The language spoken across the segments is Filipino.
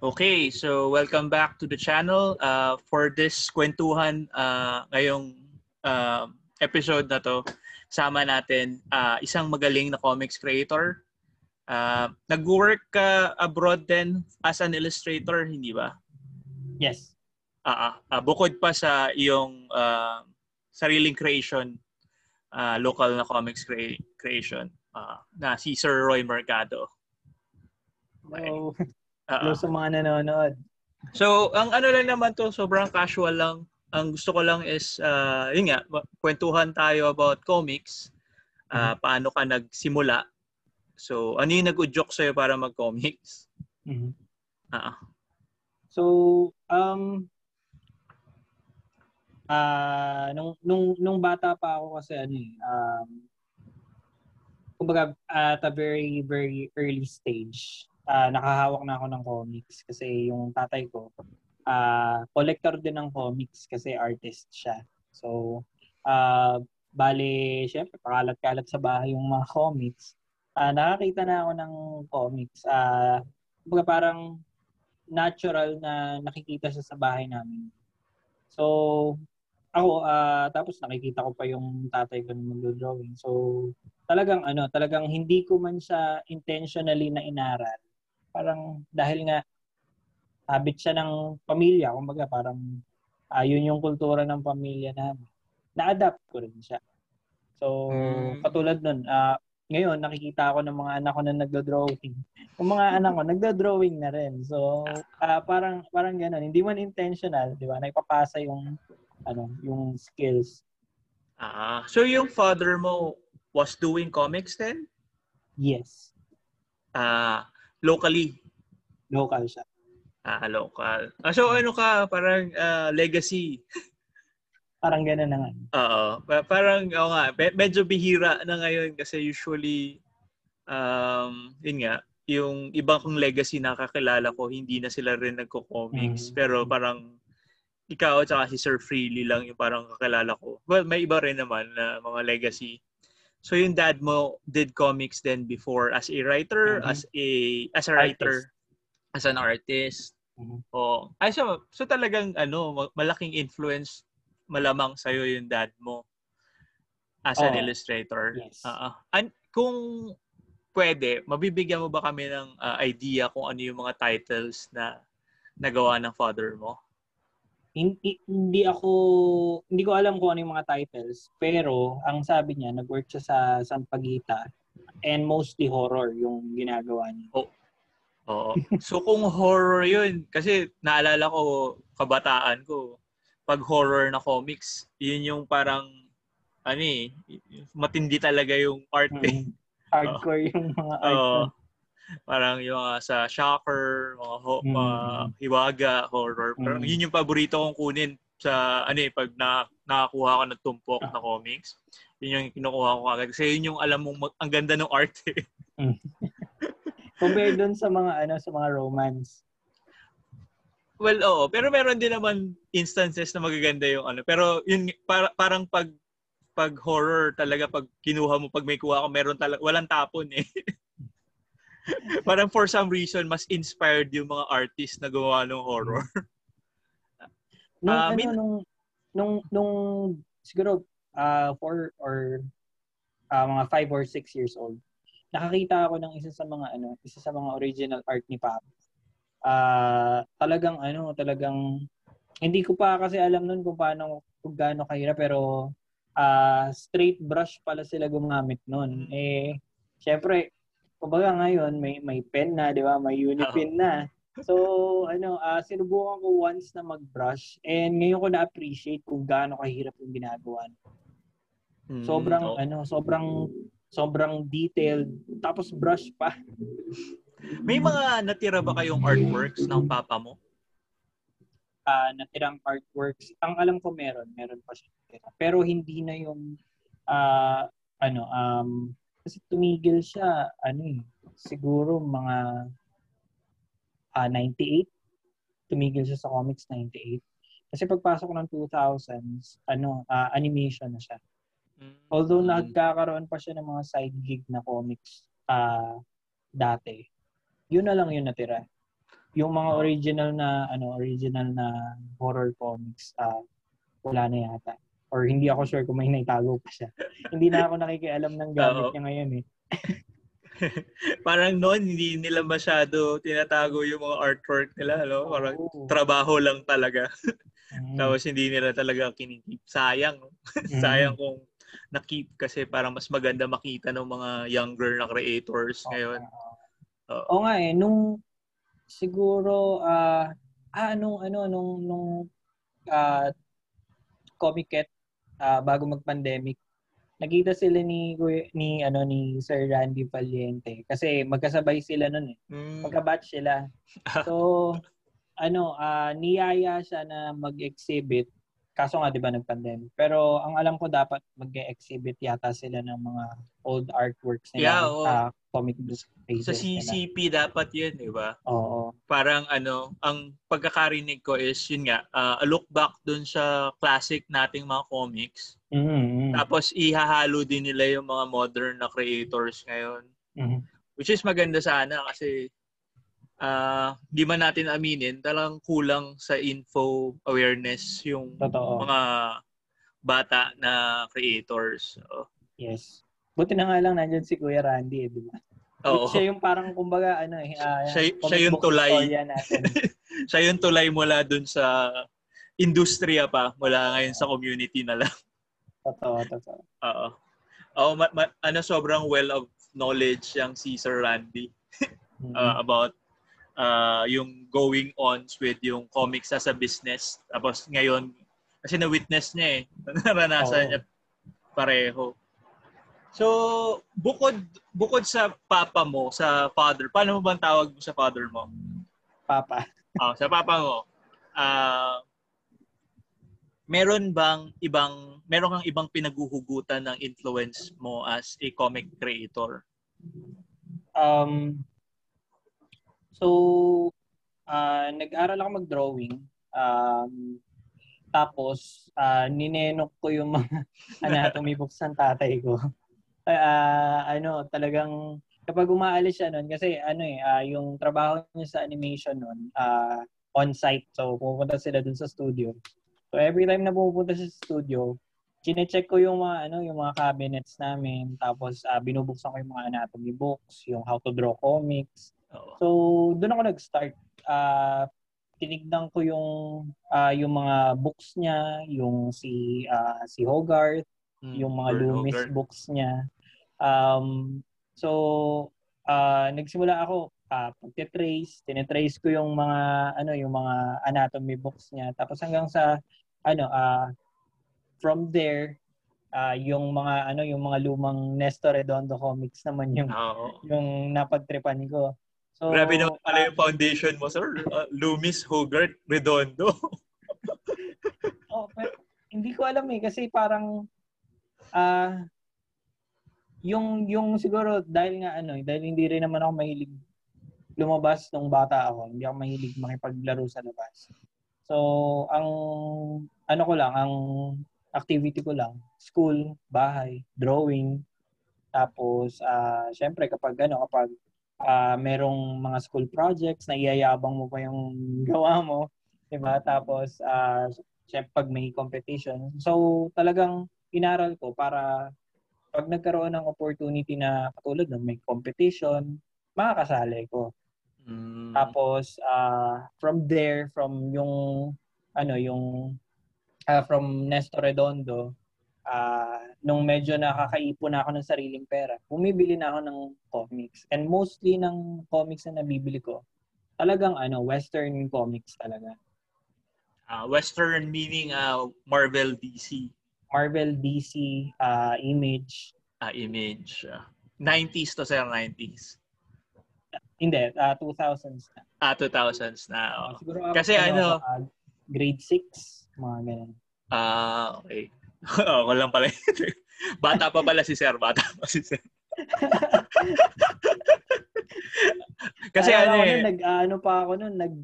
Okay, so welcome back to the channel. Uh, for this kwentuhan uh, ngayong uh, episode na to, sama natin uh, isang magaling na comics creator. Uh, nag-work ka abroad din as an illustrator, hindi ba? Yes. Uh, uh, bukod pa sa iyong uh, sariling creation, uh, local na comics cre- creation, uh, na si Sir Roy Mercado. Okay. Hello. Hello sa mga nanonood. So, ang ano lang naman to, sobrang casual lang. Ang gusto ko lang is, uh, yun nga, kwentuhan tayo about comics. Uh, mm-hmm. Paano ka nagsimula. So, ano yung nag-udyok sa'yo para mag-comics? Mm-hmm. Uh-huh. So, um, uh, nung, nung, nung bata pa ako kasi ano eh, um, kumbaga at a very, very early stage, uh, nakahawak na ako ng comics kasi yung tatay ko uh, collector din ng comics kasi artist siya. So uh, bale syempre pakalat-kalat sa bahay yung mga comics. Uh, nakakita na ako ng comics. Uh, parang natural na nakikita siya sa bahay namin. So, ako, uh, tapos nakikita ko pa yung tatay ko na mag-drawing. So, talagang ano, talagang hindi ko man siya intentionally na inaral parang dahil nga habit siya ng pamilya, kumbaga parang uh, yun yung kultura ng pamilya namin. Na-adapt ko rin siya. So, mm. katulad nun, uh, ngayon nakikita ako ng mga anak ko na nagdo-drawing. Yung mga anak ko nagdo-drawing na rin. So, uh, parang parang ganoon, hindi man intentional, 'di ba? Naipapasa yung ano, yung skills. Ah, so yung father mo was doing comics then? Yes. Ah, locally? Local siya. Ah, local. Ah, so ano ka, parang uh, legacy? parang gano'n na nga. Oo. Parang, oo nga, medyo bihira na ngayon kasi usually, um, yun nga, yung ibang kong legacy na kakilala ko, hindi na sila rin nagko-comics. Mm-hmm. Pero parang, ikaw at si Sir Freely lang yung parang kakilala ko. Well, may iba rin naman na mga legacy So yung dad mo did comics then before as a writer, mm-hmm. as a as a writer, artist. as an artist. Mm-hmm. Oh, ay so, so talagang ano, malaking influence malamang sa iyo yung dad mo as oh, an illustrator. Yes. Uh-uh. And kung pwede, mabibigyan mo ba kami ng uh, idea kung ano yung mga titles na nagawa ng father mo? Hindi, hindi ako hindi ko alam kung ano yung mga titles pero ang sabi niya nag-work siya sa Sampaguita and mostly horror yung ginagawa niya. Oh. Oo. So kung horror 'yun kasi naalala ko kabataan ko pag horror na comics, 'yun yung parang ano eh, matindi talaga yung art eh. Mm. Hardcore yung mga art. Uh, Parang yung uh, sa Shocker, mga ho- mm. uh, Hiwaga, horror. Parang mm. yun yung paborito kong kunin sa ano eh, pag na, nakakuha ko ng tumpok na comics. Yun yung kinukuha ko agad. Kasi yun yung alam mong ang ganda ng art eh. Mm. Compare dun sa mga ano sa mga romance. Well, oo. Pero meron din naman instances na magaganda yung ano. Pero yun, para, parang pag pag horror talaga, pag kinuha mo, pag may kuha ko, meron talaga, walang tapon eh. Parang for some reason, mas inspired yung mga artist na gumawa ng horror. nung, uh, ano, min- nung, nung, nung, siguro, uh, four or uh, mga five or six years old, nakakita ako ng isa sa mga, ano, isa sa mga original art ni Papa. Uh, talagang, ano, talagang, hindi ko pa kasi alam nun kung paano, kung gaano kahirap, pero uh, straight brush pala sila gumamit nun. Eh, syempre, kumbaga ngayon may may pen na, 'di ba? May unipin na. So, ano, uh, sinubukan ko once na mag-brush and ngayon ko na-appreciate kung gaano kahirap yung ginagawa. Mm, sobrang oh. ano, sobrang sobrang detailed tapos brush pa. May mga natira ba kayong artworks ng papa mo? Uh, natirang artworks. Ang alam ko meron, meron pa siya. Pero hindi na yung uh, ano um kasi tumigil siya, ano eh, siguro mga uh, ah, 98. Tumigil siya sa comics 98. Kasi pagpasok ng 2000s, ano, uh, animation na siya. Mm-hmm. Although nagkakaroon pa siya ng mga side gig na comics uh, dati, yun na lang yun natira. yung mga original na ano original na horror comics uh, wala na yata or hindi ako sure kung may naitago pa siya. Hindi na ako nakikialam ng gamit niya ngayon eh. Parang noon hindi nila masyado tinatago yung mga artwork nila no parang oh. trabaho lang talaga. Mm. tapos hindi nila talaga kinikip sayang mm. sayang kung na-keep kasi parang mas maganda makita ng mga younger na creators ngayon. Oo. Oh. oh, nga eh. Nung siguro uh, ah nung ano nung nung uh, Comic uh, bago mag-pandemic nakita sila ni ni ano ni Sir Randy Valiente kasi magkasabay sila noon eh. Mm. Magka-batch sila. So ano, uh, niyaya siya na mag-exhibit Kaso nga 'di ba nag-pandemic. Pero ang alam ko dapat mag-exhibit yata sila ng mga old artworks nila yeah, sa comic book pages. Sa CCP nila. dapat 'yun, 'di ba? Oo. Parang ano, ang pagkakarinig ko is yun nga, uh, a look back dun sa classic nating mga comics. Mm-hmm. Tapos ihahalo din nila yung mga modern na creators ngayon. Mm-hmm. Which is maganda sana kasi uh, di man natin aminin, talagang kulang sa info awareness yung Totoo. mga bata na creators. So, yes. Buti na nga lang nandiyan si Kuya Randy, eh, di ba? Oo. Siya yung parang kumbaga ano eh uh, siya, siya yung tulay. siya yung tulay mula dun sa industriya pa mula ngayon sa community na lang. Totoo, totoo. Oo. Oo, ma- ma- ano sobrang well of knowledge yung si Sir Randy uh, about uh, yung going on with yung comics as a business. Tapos ngayon, kasi na-witness niya eh. Naranasan oh. niya pareho. So, bukod bukod sa papa mo, sa father, paano mo bang tawag mo sa father mo? Papa. Oh, sa papa mo. Uh, meron bang ibang meron kang ibang pinaguhugutan ng influence mo as a comic creator? Um So, uh, nag-aral ako mag-drawing. Um, tapos, uh, ninenok ko yung mga anatomy books ng tatay ko. Uh, ano, talagang kapag umaalis siya noon, kasi ano eh, uh, yung trabaho niya sa animation noon, uh, on-site. So, pupunta sila dun sa studio. So, every time na pupunta sa studio, chine-check ko yung mga ano, yung mga cabinets namin, tapos uh, binubuksan ko yung mga anatomy books, yung how to draw comics, So, doon ako nag-start. Uh, tinignan ko yung uh, yung mga books niya, yung si uh, si Hogarth, hmm, yung mga Bird Loomis Hogarth. books niya. Um, so, uh, nagsimula ako uh, pagte-trace, tine-trace ko yung mga ano, yung mga anatomy books niya. Tapos hanggang sa ano, uh, from there, uh, yung mga ano, yung mga lumang Nestor Redondo comics naman yung oh. yung napagtripan ko. So, Grabe naman pala yung foundation mo, sir. Uh, Loomis, Hogarth, Redondo. oh, pero, hindi ko alam eh kasi parang ah uh, yung yung siguro dahil nga ano, dahil hindi rin naman ako mahilig lumabas nung bata ako, hindi ako mahilig makipaglaro sa labas. So, ang ano ko lang, ang activity ko lang, school, bahay, drawing, tapos uh, syempre kapag ano, kapag uh, merong mga school projects na iyayabang mo pa yung gawa mo, 'di ba? Tapos uh, syempre pag may competition. So talagang inaral ko para pag nagkaroon ng opportunity na katulad ng may competition, makakasali ko. Mm. Tapos uh, from there from yung ano yung uh, from Nestor Redondo uh, nung medyo nakakaipon na ako ng sariling pera, bumibili na ako ng comics. And mostly ng comics na nabibili ko, talagang ano, western comics talaga. Uh, western meaning uh, Marvel DC. Marvel DC uh, Image. Uh, Image. Uh, 90s to sir, 90s. Hindi, uh, 2000s na. Ah, 2000s na. Oh. Uh, siguro Kasi ano, uh, grade 6, mga ganun. Ah, okay. ako lang pala. bata pa pala si Sir. Bata pa si Sir. Kasi ano eh. Nag, ano pa ako noon, nag,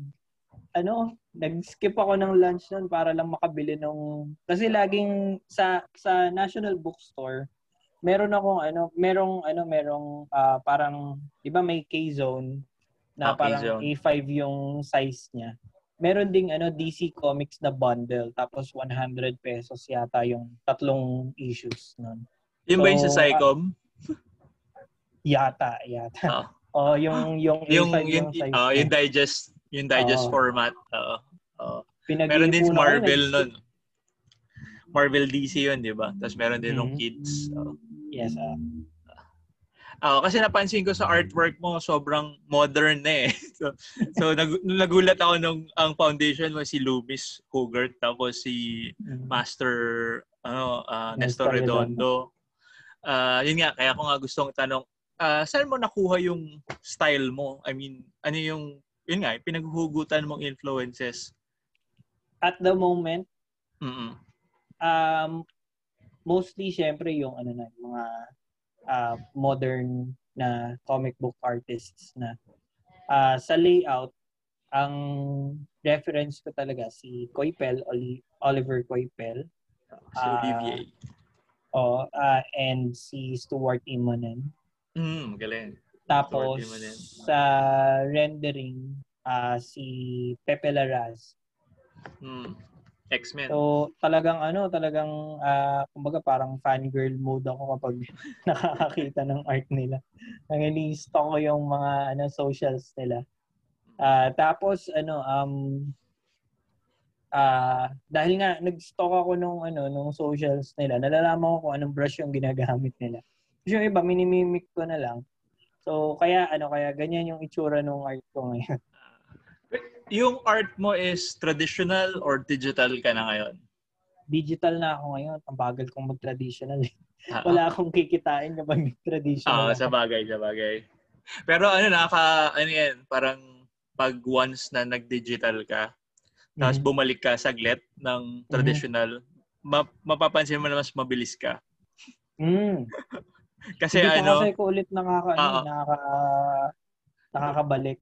ano, nag-skip ako ng lunch noon para lang makabili ng, kasi laging sa, sa National Bookstore, meron akong ano, merong ano, merong uh, parang 'di ba may K-zone. na Okay, parang zone. A5 yung size niya. Meron ding ano DC Comics na bundle tapos 100 pesos yata yung tatlong issues nun. Yung ba yung sa So, Psycom? Yata, yata. Ah. Oh, yung yung yung A5 yung, yung niya. yung digest, yung digest Oo. format. Oo. Oo. Pinag-iipunan Meron din Marvel nag- nun. Marvel DC yun, di ba? Tapos meron din nung Mhm. kids. Oo. Yes, ah. Ah, kasi napansin ko sa artwork mo, sobrang modern na eh. so, so nag- nagulat ako nung ang foundation mo si Loomis Hugert tapos si Mm. Master ano ah, Nestor Redondo. Ah, yun nga kaya ko nga gustong tanong, ah, saan mo nakuha yung style mo? I mean, ano yung yun nga, pinaghuhugutan mong influences? At the moment, Mm. um, mostly syempre yung ano na, mga ah, modern na comic book artists na Ah, sa layout, ang reference ko talaga si Coipel, Oli- Oliver Coipel, Si Ah, Olivier. oh, ah, and si Stuart Immonen. Mm, galing. Tapos sa rendering, ah, si Pepe Larraz. Mm. X-Men. So talagang ano, talagang ah, kumbaga parang fangirl mode ako kapag nakakakita ng art nila. Nang-stalk ko yung mga ano socials nila. Ah, tapos ano um ah dahil nga nag-stalk ako nung ano nung socials nila, nalalaman ko kung anong brush yung ginagamit nila. Tapos yung iba minimimic ko na lang. So kaya ano kaya ganyan yung itsura ng art ko ngayon. yung art mo is traditional or digital ka na ngayon? Digital na ako ngayon. Ang bagal kong mag-traditional. Ah, Wala akong kikitain kapag Oo, mag-traditional. sa bagay, sa bagay. Pero ano, nakaka, ano yan, parang pag once na nag-digital ka, tapos Mhm. bumalik ka saglit ng traditional, ma- mapapansin mo na mas mabilis ka. Mm. Kasi Hindi ano, kasi ko ulit nakaka, ano, nakaka, nakakabalik.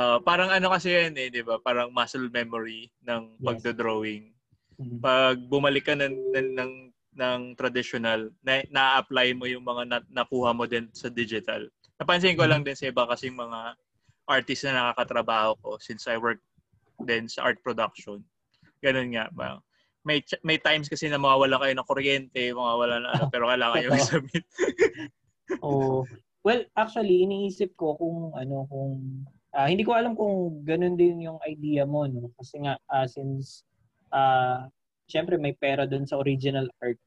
Ah, parang ano kasi yan eh, di ba? Parang muscle memory ng Yes. pagdodrawing. Mm. Pag bumalik ka ng, ng, ng, ng traditional, na, na-apply mo yung mga na, nakuha mo din sa digital. Napansin ko lang din sa iba kasing mga artist na nakakatrabaho ko since I work din sa art production. Ganun nga ba? May may times kasi na mawawala kayo ng kuryente, mawawala na ano, pero kailangan yung submit. Oh. Well, actually, iniisip ko kung ano, kung ah, hindi ko alam kung ganun din yung idea mo, no? Kasi nga, ah, since, ah, syempre may pera dun sa original art,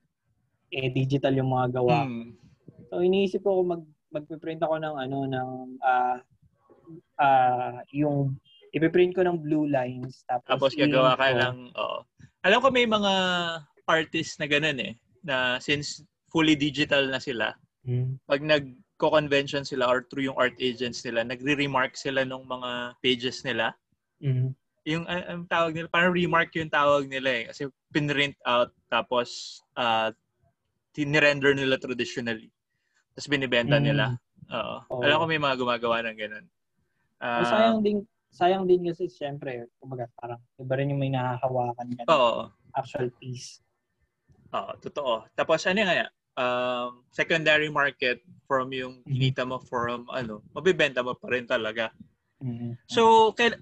eh, digital yung mga gawa. Hmm. So, iniisip ko kung mag, magpiprint ako ng ano, ng, ah, ah, yung, ipiprint ko ng blue lines, tapos, Tapos gagawa ka ko. ng, oo. Alam ko may mga artists na ganun eh, na since fully digital na sila, Mm. pag nagko-convention sila or through yung art agents nila, nagre-remark sila ng mga pages nila. Mm. Yung ang ang tawag nila, parang remark yung tawag nila eh. Kasi pinrint out tapos uh, tinirender nila traditionally. Tapos binibenta Mm. nila. Oo. Oo. Alam ko may mga gumagawa ng ganun. Ah, So, sayang din sayang din kasi syempre, kumbaga parang iba rin yung may nahahawakan ka ng Oo. actual piece. Oo, totoo. Tapos ano nga, um, secondary market from yung Mhm. kinita mo from ano, mabibenta mo pa rin talaga. Mhm. So, kail-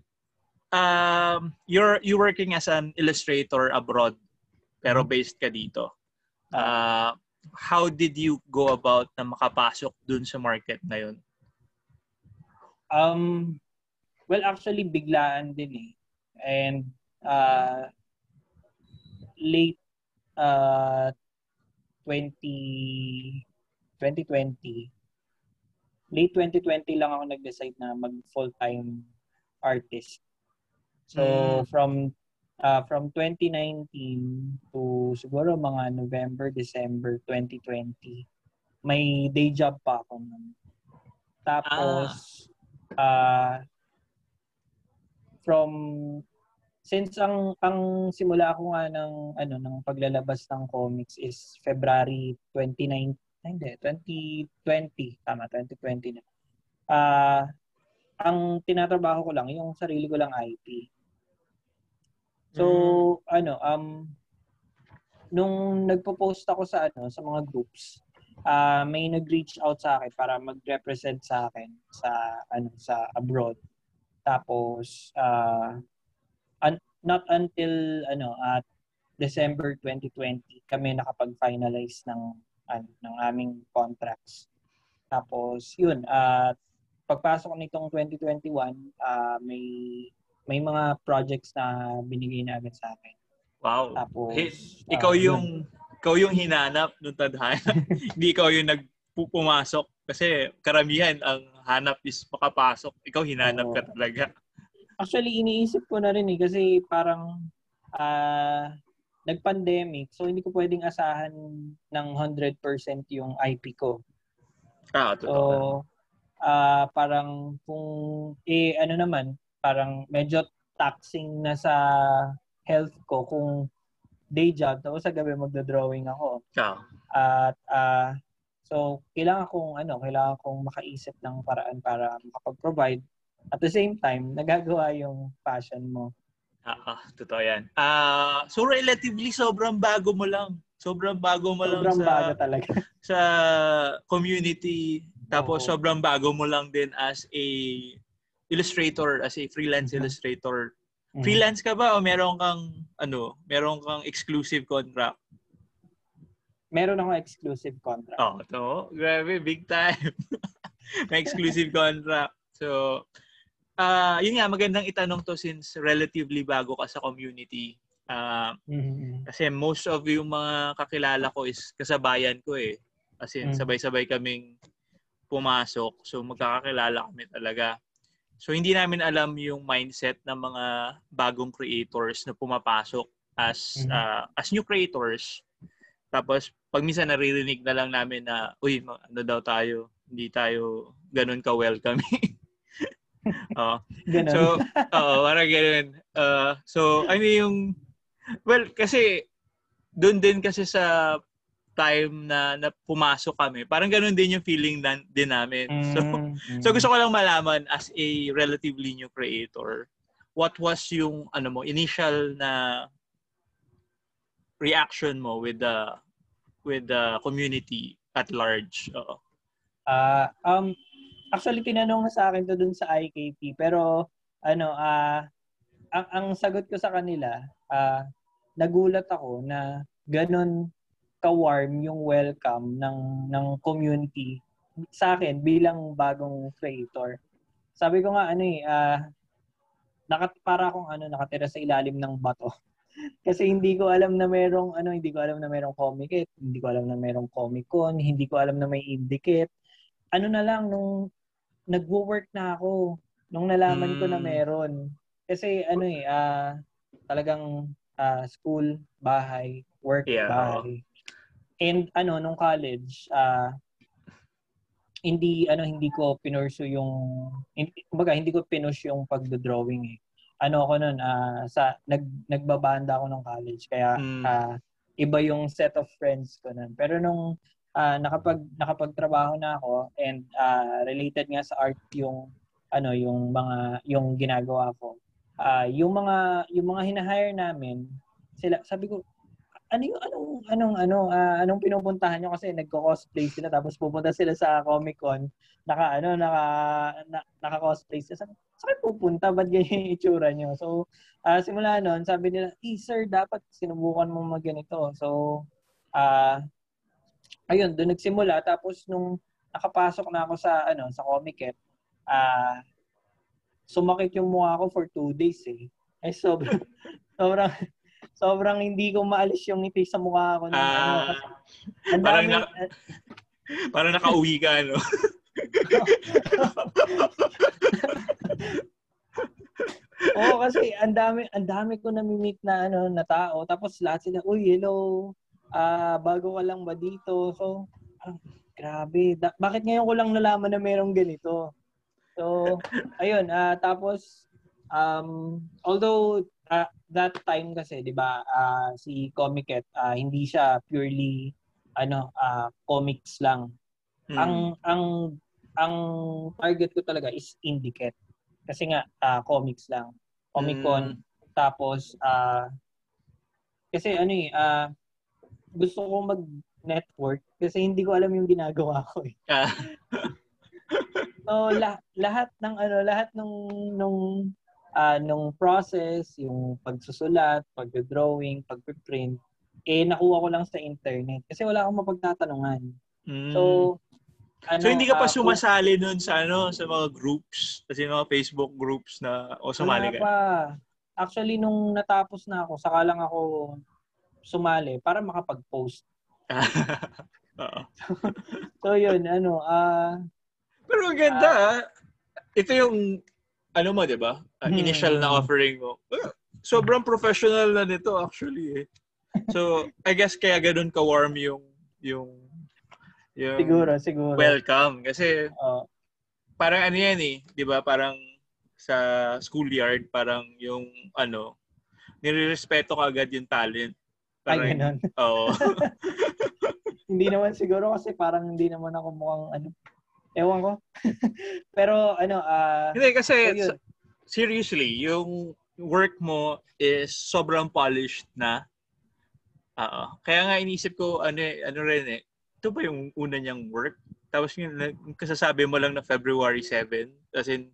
um, you're you working as an illustrator abroad, pero Mhm. based ka dito. Uh, how did you go about na makapasok dun sa market na yun? Um well actually biglaan din eh. And uh late uh 20 2020 late 2020 lang ako nag-decide na mag full-time artist. So Mm. from uh, from 2019 to siguro mga November, December 2020, may day job pa ako nun. Tapos uh, from since ang ang simula ko nga ng ano ng paglalabas ng comics is February 29 ay, hindi 2020 tama 2020 na. Ah ang tinatrabaho ko lang yung sarili ko lang IP. So ano um nung nagpo-post ako sa ano sa mga groups ah may nag-reach out sa akin para mag-represent sa akin sa ano sa abroad Tapos uh, un- not until ano at December 2020 kami nakapag-finalize ng ano, ng aming contracts. Tapos yun at uh, pagpasok nitong 2021 uh, may may mga projects na binigay na agad sa akin. Wow. Tapos hey, ikaw uh, yung yun. ikaw yung hinanap ng tadhana. Hindi ikaw yung nagpumasok kasi karamihan ang hanap is makapasok. Ikaw hinanap oh. ka talaga. Actually, iniisip ko na rin eh kasi parang uh, nag-pandemic so hindi ko pwedeng asahan ng 100% yung IP ko. Ah, totoo. So, uh, parang kung eh ano naman, parang medyo taxing na sa health ko kung day job tapos sa gabi magdo-drawing ako. Yeah. At uh, so kailangan kong ano, kailangan kong makaisip ng paraan para makapag-provide at the same time nagagawa yung passion mo. Ah, ah totoo 'yan. Ah, uh, so relatively sobrang bago mo lang. Sobrang bago mo sobrang lang sa bago talaga. sa community tapos Oo. sobrang bago mo lang din as a illustrator, as a freelance mm-hmm. illustrator. Mm-hmm. Freelance ka ba o meron kang ano, meron kang exclusive contract? Meron akong exclusive contract. Oh, to. Grabe, big time. May exclusive contract. So, uh, yun nga, magandang itanong to since relatively bago ka sa community. Uh, mm-hmm. Kasi most of yung mga kakilala ko is kasabayan ko eh. As in, mm-hmm. sabay-sabay kaming pumasok. So, magkakakilala kami talaga. So hindi namin alam yung mindset ng mga bagong creators na pumapasok as uh, as new creators. Tapos pag minsan naririnig na lang namin na uy ano daw tayo, hindi tayo ganun ka oh. Ganun. So, oo, parang ganun. Uh, so, I mean yung well kasi doon din kasi sa time na, na pumasok kami, parang ganun din yung feeling na, din namin. So, mm-hmm. so gusto ko lang malaman as a relatively new creator, what was yung ano mo initial na reaction mo with the with the community at large? Oo. Uh, um actually tinanong na sa akin to dun sa IKP pero ano ah uh, ang, ang sagot ko sa kanila uh, nagulat ako na ganun ka-warm yung welcome ng ng community sa akin bilang bagong creator. Sabi ko nga ano eh uh, nakat para akong ano nakatira sa ilalim ng bato. Kasi hindi ko alam na merong ano, hindi ko alam na merong Comic hindi ko alam na merong Comic Con, hindi ko alam na may Indicate. Ano na lang nung nagwo-work na ako nung nalaman mm. ko na hmm. meron. Kasi ano eh uh, talagang uh, school, bahay, work, yeah. bahay. And ano nung college, uh, hindi ano hindi ko pinursu yung hindi, kumbaga hindi ko pinush yung pagdo-drawing eh. Ano ako noon uh, sa nag nagbabanda ako nung college kaya mm. uh, iba yung set of friends ko noon. Pero nung uh, nakapag nakapagtrabaho na ako and uh, related nga sa art yung ano yung mga yung ginagawa ko. Uh, yung mga yung mga hina-hire namin sila sabi ko ano yung anong anong ano uh, anong pinupuntahan niyo kasi nagko-cosplay sila tapos pupunta sila sa Comic Con naka ano naka na, naka-cosplay sila. Sabi, saan pupunta? Ba't ganyan yung itsura niyo? So uh, simula noon sabi nila, "Eh sir, dapat sinubukan mo mag ganito." So uh, ayun, doon nagsimula tapos nung nakapasok na ako sa ano sa Comic ah uh, sumakit yung mukha ko for two days eh. Ay sobrang sobrang sobrang hindi ko maalis yung ngiti sa mukha ko. Ah, ano, kasi, ang parang, dami, na, parang nakauwi ka, no? Oo, kasi ang dami ang dami ko na-meet na ano na tao tapos lahat sila, "Uy, hello. Ah, uh, bago ka lang ba dito?" So, ah, grabe. Da- bakit ngayon ko lang nalaman na merong ganito? So, ayun, uh, tapos um although uh, that time kasi, 'di ba, uh, si Comiket uh, hindi siya purely ano, uh, comics lang. Hmm. Ang ang ang target ko talaga is Indicate. Kasi nga uh, comics lang. Comic Con hmm. tapos uh, kasi ano eh uh, gusto ko mag network kasi hindi ko alam yung ginagawa ko eh. oh, la- lahat ng ano, lahat nung nung uh, nung process, yung pagsusulat, pagdo-drawing, pagpe-print, eh nakuha ko lang sa internet kasi wala akong mapagtatanungan. Mm. So ano, so hindi ka pa uh, sumasali noon sa ano sa mga groups, kasi mga Facebook groups na o sumali ka? pa. Actually nung natapos na ako, saka lang ako sumali para makapag-post. Oo. so, yun, ano, ah uh, Pero ang ganda, uh, ito yung ano mo, 'di ba? Uh, initial na offering mo. Uh, sobrang professional na nito actually eh. So, I guess kaya ganoon ka warm yung yung yung siguro, siguro. Welcome kasi uh, parang ano yan eh, 'di ba? Parang sa schoolyard, parang yung ano, nirerespeto ka agad yung talent. Parang, Ay, ganun. Oo. hindi naman siguro kasi parang hindi naman ako mukhang ano, ewan ko. Pero ano, ah... Uh, hindi kasi, so seriously, yung work mo is sobrang polished na. Oo. Kaya nga inisip ko, ano, ano rin eh, ito ba yung una niyang work? Tapos yung kasasabi mo lang na February 7. As in,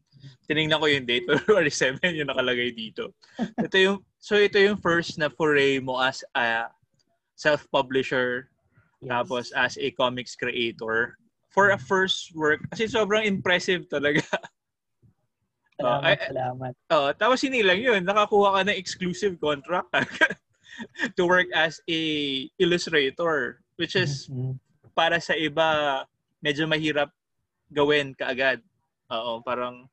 tinignan ko yung date, February 7 yung nakalagay dito. Ito yung, so ito yung first na foray mo as a self-publisher, yes. tapos as a comics creator. For a first work, kasi sobrang impressive talaga. Salamat, uh, ay, salamat. Uh, tapos hindi lang yun, nakakuha ka ng exclusive contract to work as a illustrator, which is mm-hmm para sa iba, medyo mahirap gawin kaagad. Oo, parang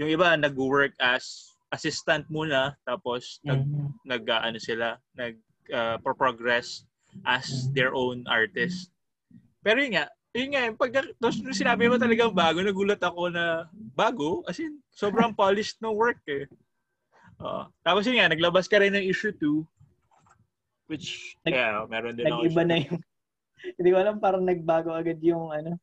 yung iba nag-work as assistant muna tapos nag mm-hmm. nag ano sila, nag uh, progress as mm-hmm. their own artist. Pero yun nga, yun nga, pag sinabi mo talagang bago, nagulat ako na bago, as in, sobrang polished ng work eh. Uh, tapos yun nga, naglabas ka rin ng issue 2, which, Nag, yeah, meron din Nag-iba na yung hindi ko alam, parang nagbago agad yung ano.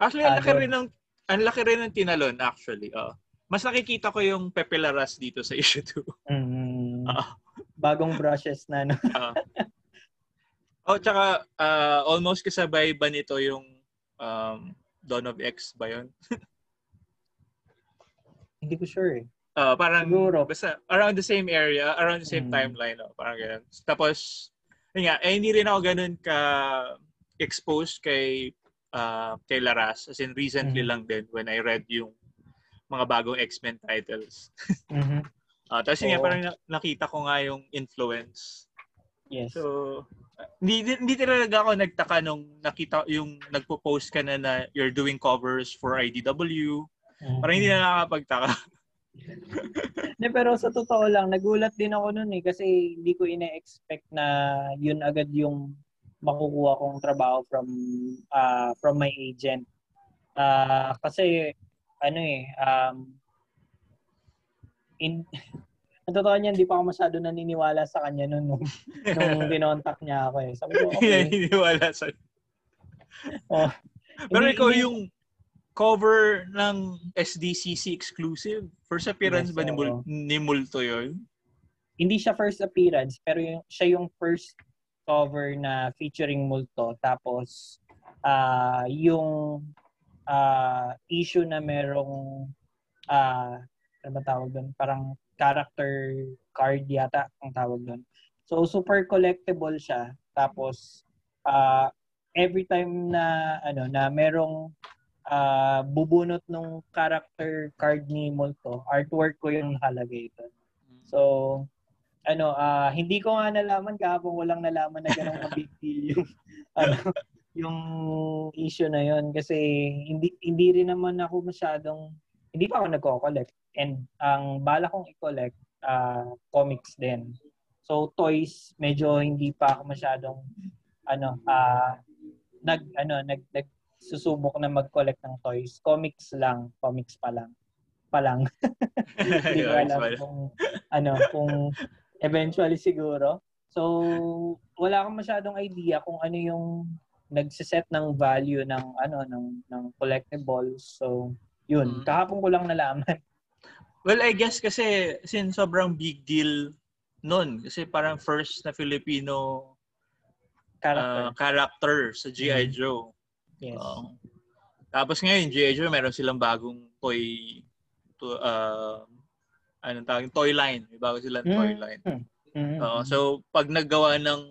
Actually, ang laki rin ng, ang laki rin ng tinalon actually. Oh. Mas nakikita ko yung Pepe Laras dito sa issue 2. Mm, uh, bagong brushes na, no? uh, oh, tsaka, uh, almost kasabay ba nito yung um, Dawn of X ba yun? Hindi ko sure eh. Uh, parang, Siguro. basta around the same area, around the same mm. timeline. Oh, parang ganyan. Tapos, yun nga, eh, hindi rin ako ganun ka exposed kay uh, kay Laras. As in, recently mm-hmm. lang din when I read yung mga bagong X-Men titles. mm-hmm. uh, tapos yun nga, parang nakita ko nga yung influence. Yes. So, hindi, hindi talaga ako nagtaka nung nakita yung nagpo-post ka na na you're doing covers for IDW. Mm-hmm. Parang hindi na nakakapagtaka. ne, pero sa totoo lang, nagulat din ako noon eh kasi hindi ko ina-expect na yun agad yung makukuha kong trabaho from uh, from my agent. Uh, kasi ano eh um in ang totoo niya, hindi pa ako masyado naniniwala sa kanya noon nung, nung dinontak niya ako eh. Sabi ko, okay. naniniwala sa oh, Pero ikaw yung cover ng SDCC exclusive? First appearance yes, ba ni, Mul- ni Multo yun? Hindi siya first appearance, pero yung, siya yung first cover na featuring Multo. Tapos, uh, yung uh, issue na merong, uh, ano ba tawag doon? Parang character card yata ang tawag doon. So, super collectible siya. Tapos, uh, every time na ano na merong uh, bubunot nung character card ni Molto, artwork ko yung nakalagay ito. So, ano, uh, hindi ko nga nalaman kahapon walang nalaman na ganun big deal yung ano, yung issue na yon kasi hindi hindi rin naman ako masyadong hindi pa ako nagko-collect and ang bala kong i-collect uh, comics din. So toys medyo hindi pa ako masyadong ano uh, nag ano nag, nag susubok na mag-collect ng toys. Comics lang, comics pa lang. Pa lang. Hindi ko alam kung ano, kung eventually siguro. So, wala akong masyadong idea kung ano yung nagsiset ng value ng ano ng ng collectibles. So, yun, mm. kahapon ko lang nalaman. Well, I guess kasi since sobrang big deal noon kasi parang first na Filipino character, uh, character sa G.I. Mm. Joe. Yes. Uh, Tapos ngayon, G.I. Joe, meron silang bagong toy, to, uh, anong tawag, toy line. May bago silang toy line. Mm-hmm. Uh, so, pag naggawa ng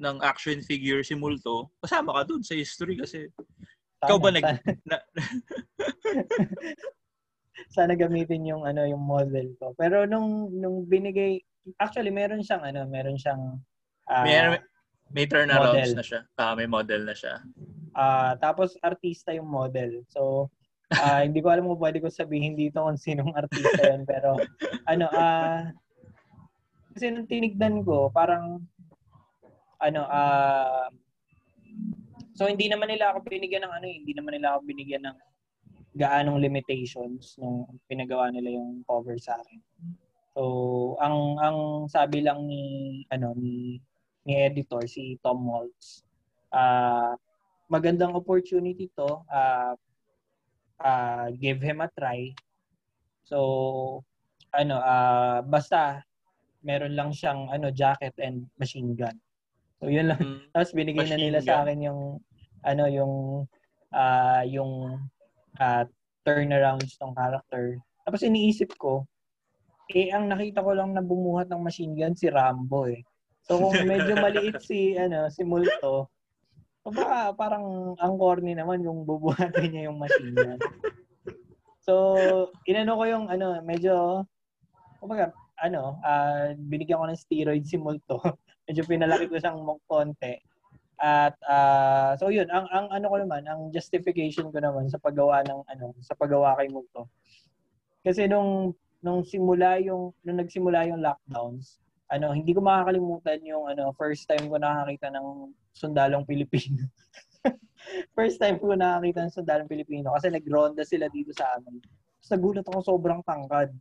ng action figure si Multo, kasama ka dun sa history kasi sana, ikaw ba nag... Na, sana gamitin yung ano yung model ko. Pero nung nung binigay actually meron siyang ano, meron siyang uh, may, may turnarounds na siya. Uh, may model na siya. Uh, tapos artista yung model. So uh, hindi ko alam kung pwede ko sabihin dito kung sinong artista yan pero ano ah uh, kasi nung tinignan ko parang ano ah uh, so hindi naman nila ako binigyan ng ano eh, hindi naman nila ako binigyan ng gaanong limitations nung pinagawa nila yung cover sa akin. So, ang ang sabi lang ni ano ni ni editor si Tom Waltz, uh, magandang opportunity to, uh, uh, give him a try. So, ano, uh, basta meron lang siyang ano jacket and machine gun. So, yun lang. Mm, Tapos binigay na nila gun. sa akin yung ano yung uh, yung uh, turnarounds ng character. Tapos iniisip ko, eh ang nakita ko lang na bumuhat ng machine gun si Rambo eh. So kung medyo maliit si ano si Multo, baka parang ang corny naman yung bubuhatin niya yung machine. So inano ko yung ano medyo kumbaga ano, uh, binigyan ko ng steroid si Multo. medyo pinalaki ko siyang konti. At uh, so yun, ang ang ano ko naman, ang justification ko naman sa paggawa ng ano, sa paggawa kay Multo. Kasi nung nung simula yung nung nagsimula yung lockdowns, ano, hindi ko makakalimutan yung ano, first time ko nakakita ng sundalong Pilipino. first time ko nakakita ng sundalong Pilipino kasi nagronda sila dito sa amin. Tapos nagulat ako sobrang tangkad.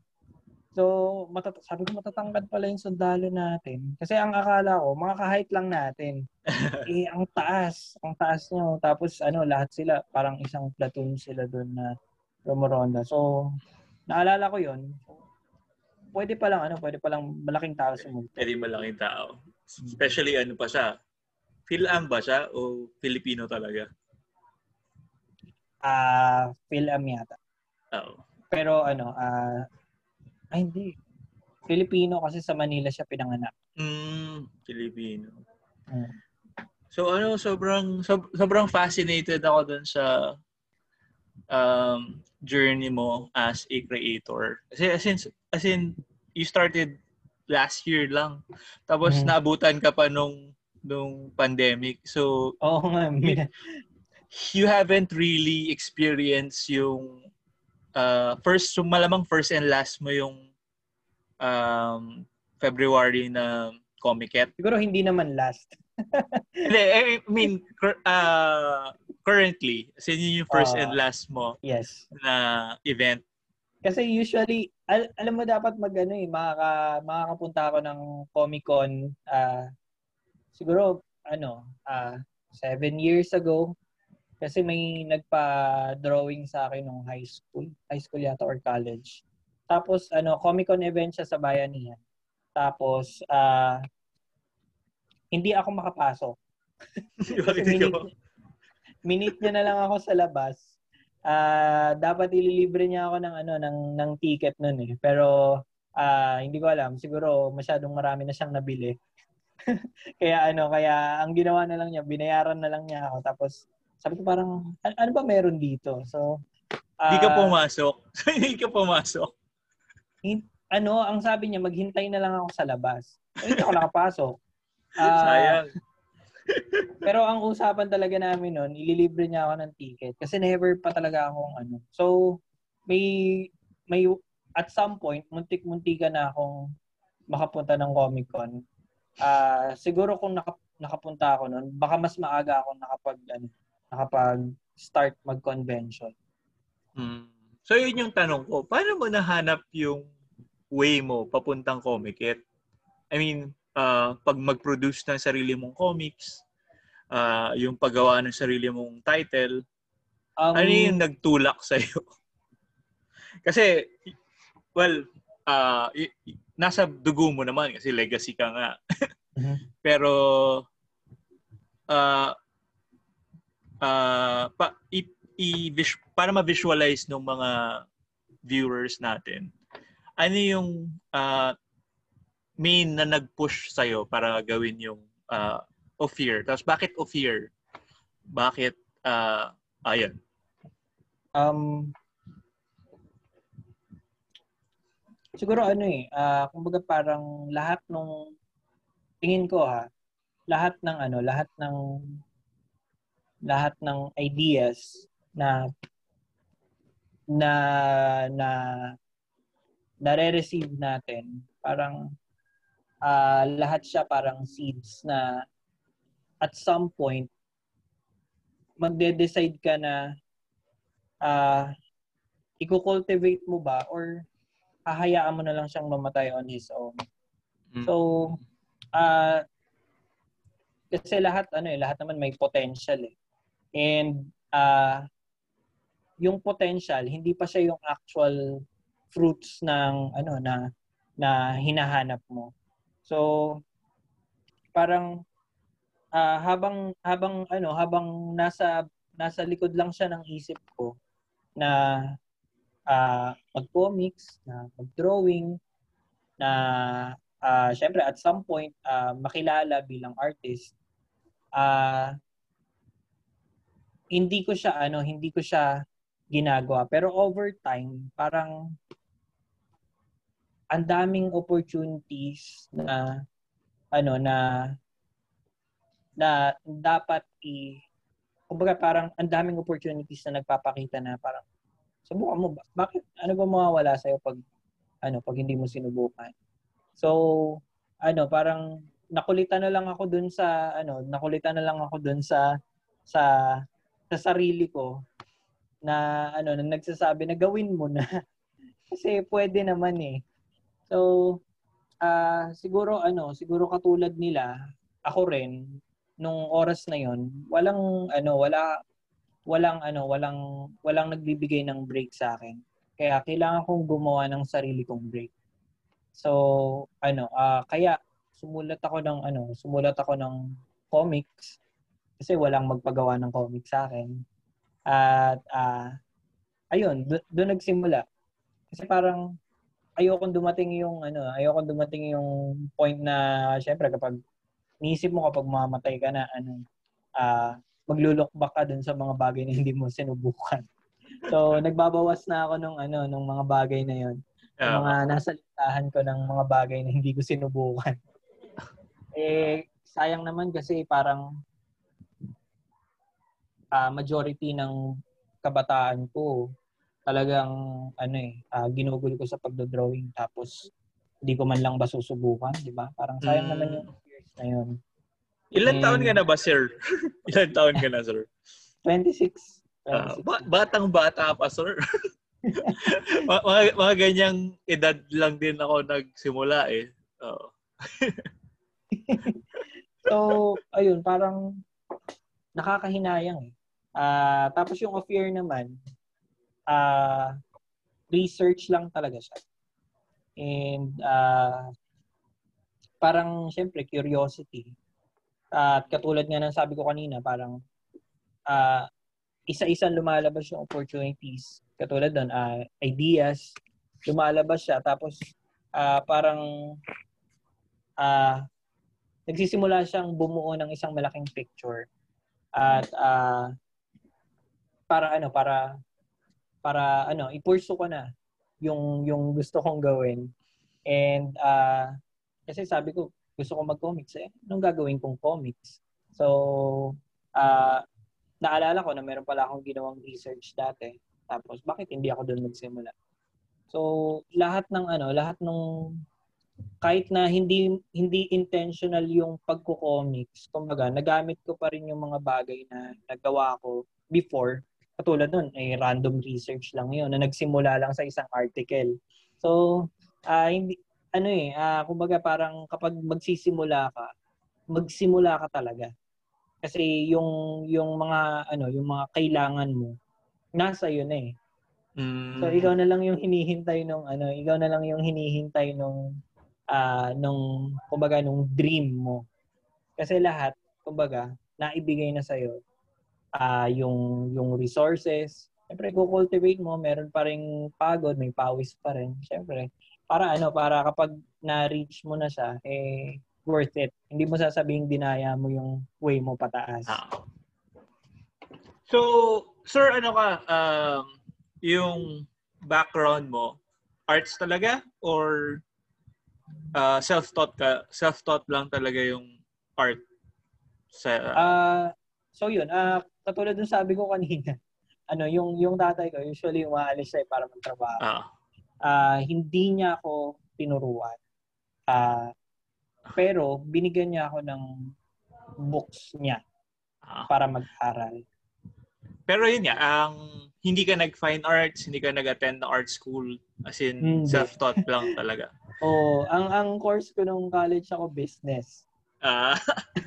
So, matat- sabi ko matatangkad pala yung sundalo natin. Kasi ang akala ko, mga ka-height lang natin. eh, ang taas. Ang taas nyo. Tapos, ano, lahat sila, parang isang platoon sila doon na rumoronda. So, naalala ko yon Pwede pa lang, ano, pwede pa lang malaking tao sa mundo. Pwede malaking tao. Especially, ano pa siya? Phil-Am ba siya o Filipino talaga? Ah, uh, Phil-Am yata. Oo. Pero, ano, ah, uh, ay, hindi. Filipino kasi sa Manila siya pinanganak. Mm, Filipino. Mm. So ano, sobrang sob, sobrang fascinated ako dun sa um, journey mo as a creator. Kasi as in, as in you started last year lang. Tapos mm. naabutan ka pa nung nung pandemic. So Oo nga. You, you haven't really experienced yung uh, first, so malamang first and last mo yung um, February na Comiket. Siguro hindi naman last. Hindi, I mean, uh, currently, kasi yun yung first uh, and last mo yes. na event. Kasi usually, al- alam mo dapat mag ano eh, makaka, makakapunta ako ng Comic Con uh, siguro ano, uh, seven years ago kasi may nagpa-drawing sa akin nung high school. High school yata or college. Tapos, ano, Comic-Con event siya sa Bayanihan. Tapos, ah, uh, hindi ako makapasok. minute, minute niya na lang ako sa labas. Ah, uh, dapat ililibre niya ako ng ano ng ng ticket noon eh. Pero ah, uh, hindi ko alam, siguro masyadong marami na siyang nabili. kaya ano, kaya ang ginawa na lang niya, binayaran na lang niya ako tapos sabi ko parang, ano, ano ba meron dito? So, hindi uh, ka pumasok. Hindi ka pumasok. ano, ang sabi niya, maghintay na lang ako sa labas. Hindi ako nakapasok. Uh, Sayang. Pero ang usapan talaga namin noon, ililibre niya ako ng ticket kasi never pa talaga akong ano. So, may may at some point muntik-muntika na akong makapunta ng Comic Con. Uh, siguro kung naka, nakapunta ako noon, baka mas maaga ako nakapag ano, nakapag-start mag-convention. Hmm. So yun yung tanong ko, paano mo nahanap yung way mo papuntang Comicet? I mean, uh, pag mag-produce ng sarili mong comics, uh, yung paggawa ng sarili mong title, um, ano yung nagtulak sa'yo? kasi, well, uh, y- y- nasa dugo mo naman kasi legacy ka nga. mm-hmm. Pero, uh, uh, pa, i, i para ma-visualize ng mga viewers natin, ano yung uh, main na nag-push sa'yo para gawin yung uh, Ophir? Tapos bakit Ophir? Bakit, uh, ayun. Um, siguro ano eh, uh, kumbaga parang lahat nung tingin ko ha, lahat ng ano, lahat ng lahat ng ideas na na na nare-receive natin, parang uh, lahat siya parang seeds na at some point magde-decide ka na uh, i-cultivate mo ba or hahayaan mo na lang siyang mamatay on his own. Mm. So, uh, kasi lahat, ano eh, lahat naman may potential eh. And, uh, yung potential, hindi pa siya yung actual fruits ng, ano, na, na hinahanap mo. So, parang, uh, habang, habang, ano, habang nasa, nasa likod lang siya ng isip ko, na uh, mag-comics, na mag-drawing, na uh, syempre at some point uh, makilala bilang artist. Uh, hindi ko siya ano, hindi ko siya ginagawa. Pero over time, parang ang daming opportunities na ano na na dapat i kumbaga parang ang daming opportunities na nagpapakita na parang subukan mo ba? Bakit ano ba mawawala sa iyo pag ano pag hindi mo sinubukan? So ano parang nakulitan na lang ako dun sa ano nakulitan na lang ako dun sa sa sa sarili ko na ano na nagsasabi na gawin mo na kasi pwede naman eh. So uh, siguro ano siguro katulad nila ako rin nung oras na yon walang ano wala walang ano walang walang nagbibigay ng break sa akin. Kaya kailangan kong gumawa ng sarili kong break. So ano uh, kaya sumulat ako ng ano sumulat ako ng comics kasi walang magpagawa ng comics sa akin. At uh, ayun doon nagsimula. Kasi parang ayoko dumating yung ano ayoko dumating yung point na syempre kapag Niisip mo kapag mamatay ka na, ano, uh, maglulok back ka dun sa mga bagay na hindi mo sinubukan. So, nagbabawas na ako ng ano, ng mga bagay na 'yon. Yeah. mga nasa listahan ko ng mga bagay na hindi ko sinubukan. eh, sayang naman kasi parang uh, majority ng kabataan ko talagang ano eh, uh, ginugol ko sa pagdo-drawing tapos hindi ko man lang ba susubukan, di ba? Parang sayang mm. naman yung Ayun. Ilan And, taon ka na ba, sir? Ilan taon ka na, sir? 26. 26. Uh, ba- batang bata pa, sir. mga, mga ganyang edad lang din ako nagsimula eh. Oo. so, ayun, parang nakakahinayang eh. Uh, tapos yung off-year naman, uh, research lang talaga siya. And uh, parang syempre curiosity. At katulad nga ng sabi ko kanina, parang uh, isa-isa lumalabas yung opportunities. Katulad doon, uh, ideas, lumalabas siya. Tapos uh, parang uh, nagsisimula siyang bumuo ng isang malaking picture. At uh, para ano, para para ano, ipursu ko na yung yung gusto kong gawin. And uh, kasi sabi ko, gusto ko mag-comics eh. Anong gagawin kong comics? So, uh, naalala ko na meron pala akong ginawang research dati. Tapos, bakit hindi ako doon magsimula? So, lahat ng ano, lahat ng kahit na hindi hindi intentional yung pagko-comics, kumbaga, nagamit ko pa rin yung mga bagay na nagawa ko before. Katulad nun, ay random research lang yun na nagsimula lang sa isang article. So, uh, hindi ano eh, uh, kumbaga parang kapag magsisimula ka, magsimula ka talaga. Kasi yung yung mga ano, yung mga kailangan mo nasa yun eh. Mm. So ikaw na lang yung hinihintay nung ano, ikaw na lang yung hinihintay nung uh, nung kumbaga nung dream mo. Kasi lahat kumbaga naibigay na sa iyo uh, yung yung resources. Siyempre, cultivate mo, meron pa ring pagod, may pawis pa rin. Siyempre, para ano, para kapag na-reach mo na siya, eh, worth it. Hindi mo sasabing dinaya mo yung way mo pataas. Ah. So, sir, ano ka, um, yung background mo, arts talaga or uh, self-taught ka? Self-taught lang talaga yung art sa uh, so yun, uh, katulad ng sabi ko kanina, ano, yung yung tatay ko usually umaalis siya para magtrabaho. Ah. Uh, hindi niya ako tinuruan. Uh, pero binigyan niya ako ng books niya ah. para mag-aral. Pero yun nga, ang hindi ka nag-fine arts, hindi ka nag-attend na art school, as in hindi. self-taught lang talaga. Oo, oh, ang ang course ko nung college ako business. Ah.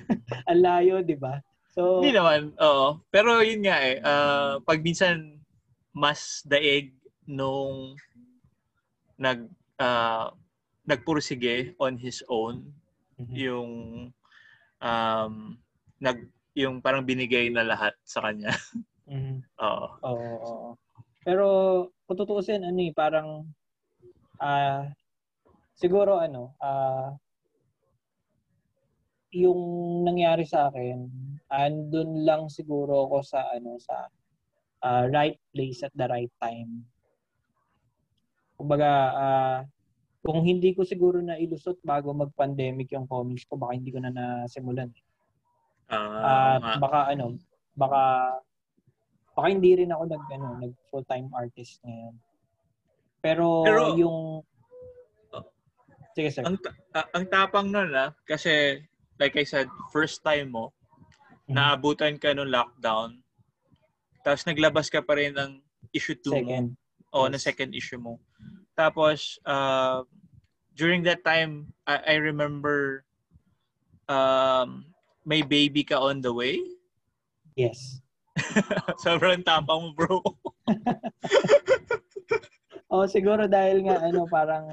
ang layo, 'di ba? So Hindi naman, oo. Pero yun nga eh, uh, pag minsan mas daig nung nag uh, nagpursige on his own mm-hmm. yung um nag yung parang binigay na lahat sa kanya. mm-hmm. Oo. Oo, oo. Pero kung tutuusin ano eh parang uh, siguro ano uh, yung nangyari sa akin andun lang siguro ako sa ano sa uh, right place at the right time. Kumbaga uh, kung hindi ko siguro na ilusot bago mag-pandemic yung comics ko, baka hindi ko na nasimulan. Uh, At baka ano, baka baka hindi rin ako nag ano, nag full-time artist ngayon. Pero, Pero yung uh, Sige, sir. Ang uh, ang tapang noon ah kasi like I said, first time mo mm-hmm. naabutan ka nung lockdown. Tapos naglabas ka pa rin ng issue 2 second. mo. O, yes. na second issue mo. Tapos, uh, during that time, I, I remember um, may baby ka on the way. Yes. Sobrang tapang mo, bro. oh, siguro dahil nga ano parang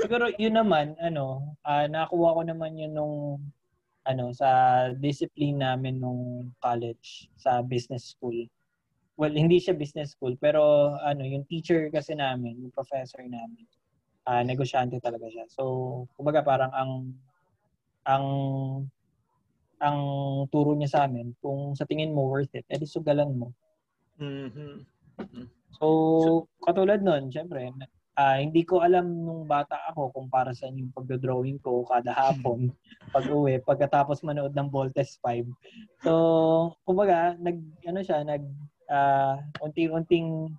siguro yun naman ano, uh, nakuha ko naman yun nung ano sa discipline namin nung college sa business school well, hindi siya business school, pero ano, yung teacher kasi namin, yung professor namin, uh, negosyante talaga siya. So, kumbaga parang ang ang ang turo niya sa amin, kung sa tingin mo worth it, edi sugalan mo. Mm-hmm. So, katulad nun, syempre, uh, hindi ko alam nung bata ako kung para saan yung pagdodrawing ko kada hapon pag uwi, pagkatapos manood ng Voltes 5. So, kumbaga, nag, ano siya, nag, uh, unti-unting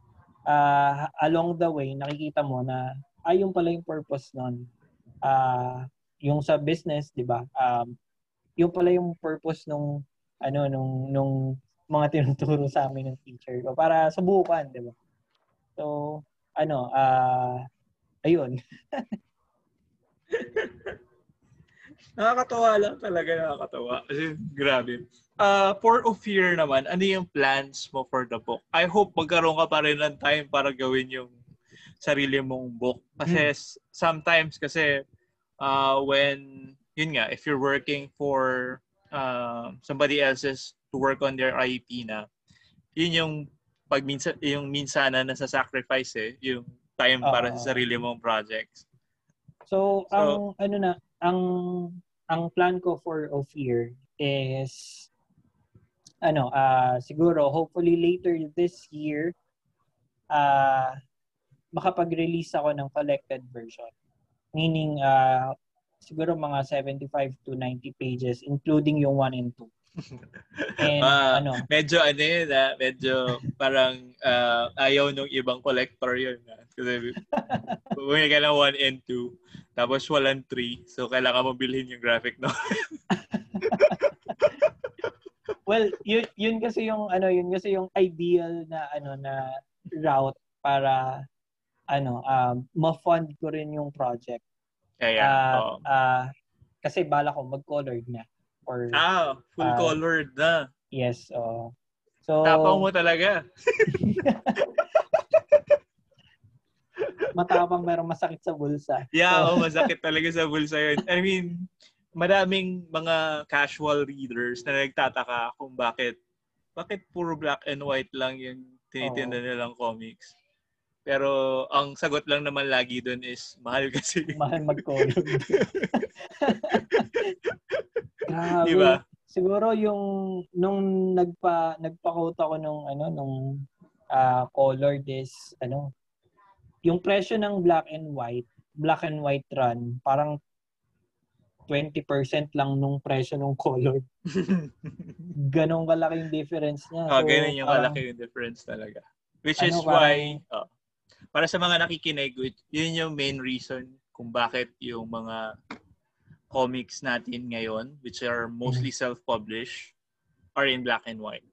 uh, along the way, nakikita mo na ay yung pala yung purpose nun. Uh, yung sa business, di ba? Um, yung pala yung purpose nung ano nung nung mga tinuturo sa amin ng teacher ko para subukan, di ba? So, ano, uh, ayun. nakakatawa lang talaga, nakakatawa. Kasi, grabe uh, for Ophir naman, ano yung plans mo for the book? I hope magkaroon ka pa rin ng time para gawin yung sarili mong book. Kasi hmm. sometimes kasi uh, when, yun nga, if you're working for uh, somebody else's to work on their IP na, yun yung pag minsan, yung minsana na sa sacrifice eh, yung time para uh, sa sarili mong projects. So, so, ang ano na, ang ang plan ko for Ophir is ano, uh, siguro hopefully later this year uh, makapag-release ako ng collected version. Meaning uh, siguro mga 75 to 90 pages including yung 1 and 2. And uh, ano, medyo ano yun, ah, medyo parang uh, ayaw nung ibang collector yun. Ah. Kasi bumili ka ng 1 and 2, tapos walang 3, so kailangan mo bilhin yung graphic novel. well, yun, yun kasi yung ano, yun kasi yung ideal na ano na route para ano, um, ma-fund ko rin yung project. Yeah, yeah. Uh, oh. uh, kasi bala ko mag-colored na. Or, ah, full uh, colored na. Yes, oh. So, Tapang mo talaga. matapang pero masakit sa bulsa. Yeah, so, oh, masakit talaga sa bulsa yun. I mean, maraming mga casual readers na nagtataka kung bakit bakit puro black and white lang yung tinitinda Oo. nilang comics? Pero ang sagot lang naman lagi doon is mahal kasi. Mahal mag-color. Grabe. Di ba? Siguro yung nung nagpa nagpa-quote ako nung ano nung uh, color this ano yung presyo ng black and white, black and white run, parang 20% lang nung presyo ng color. Ganong kalaki yung difference niya. Oh, so, ganun yung kalaki yung difference talaga. Which ano, is why, parang, oh, para sa mga nakikinig, yun yung main reason kung bakit yung mga comics natin ngayon, which are mostly mm-hmm. self-published, are in black and white.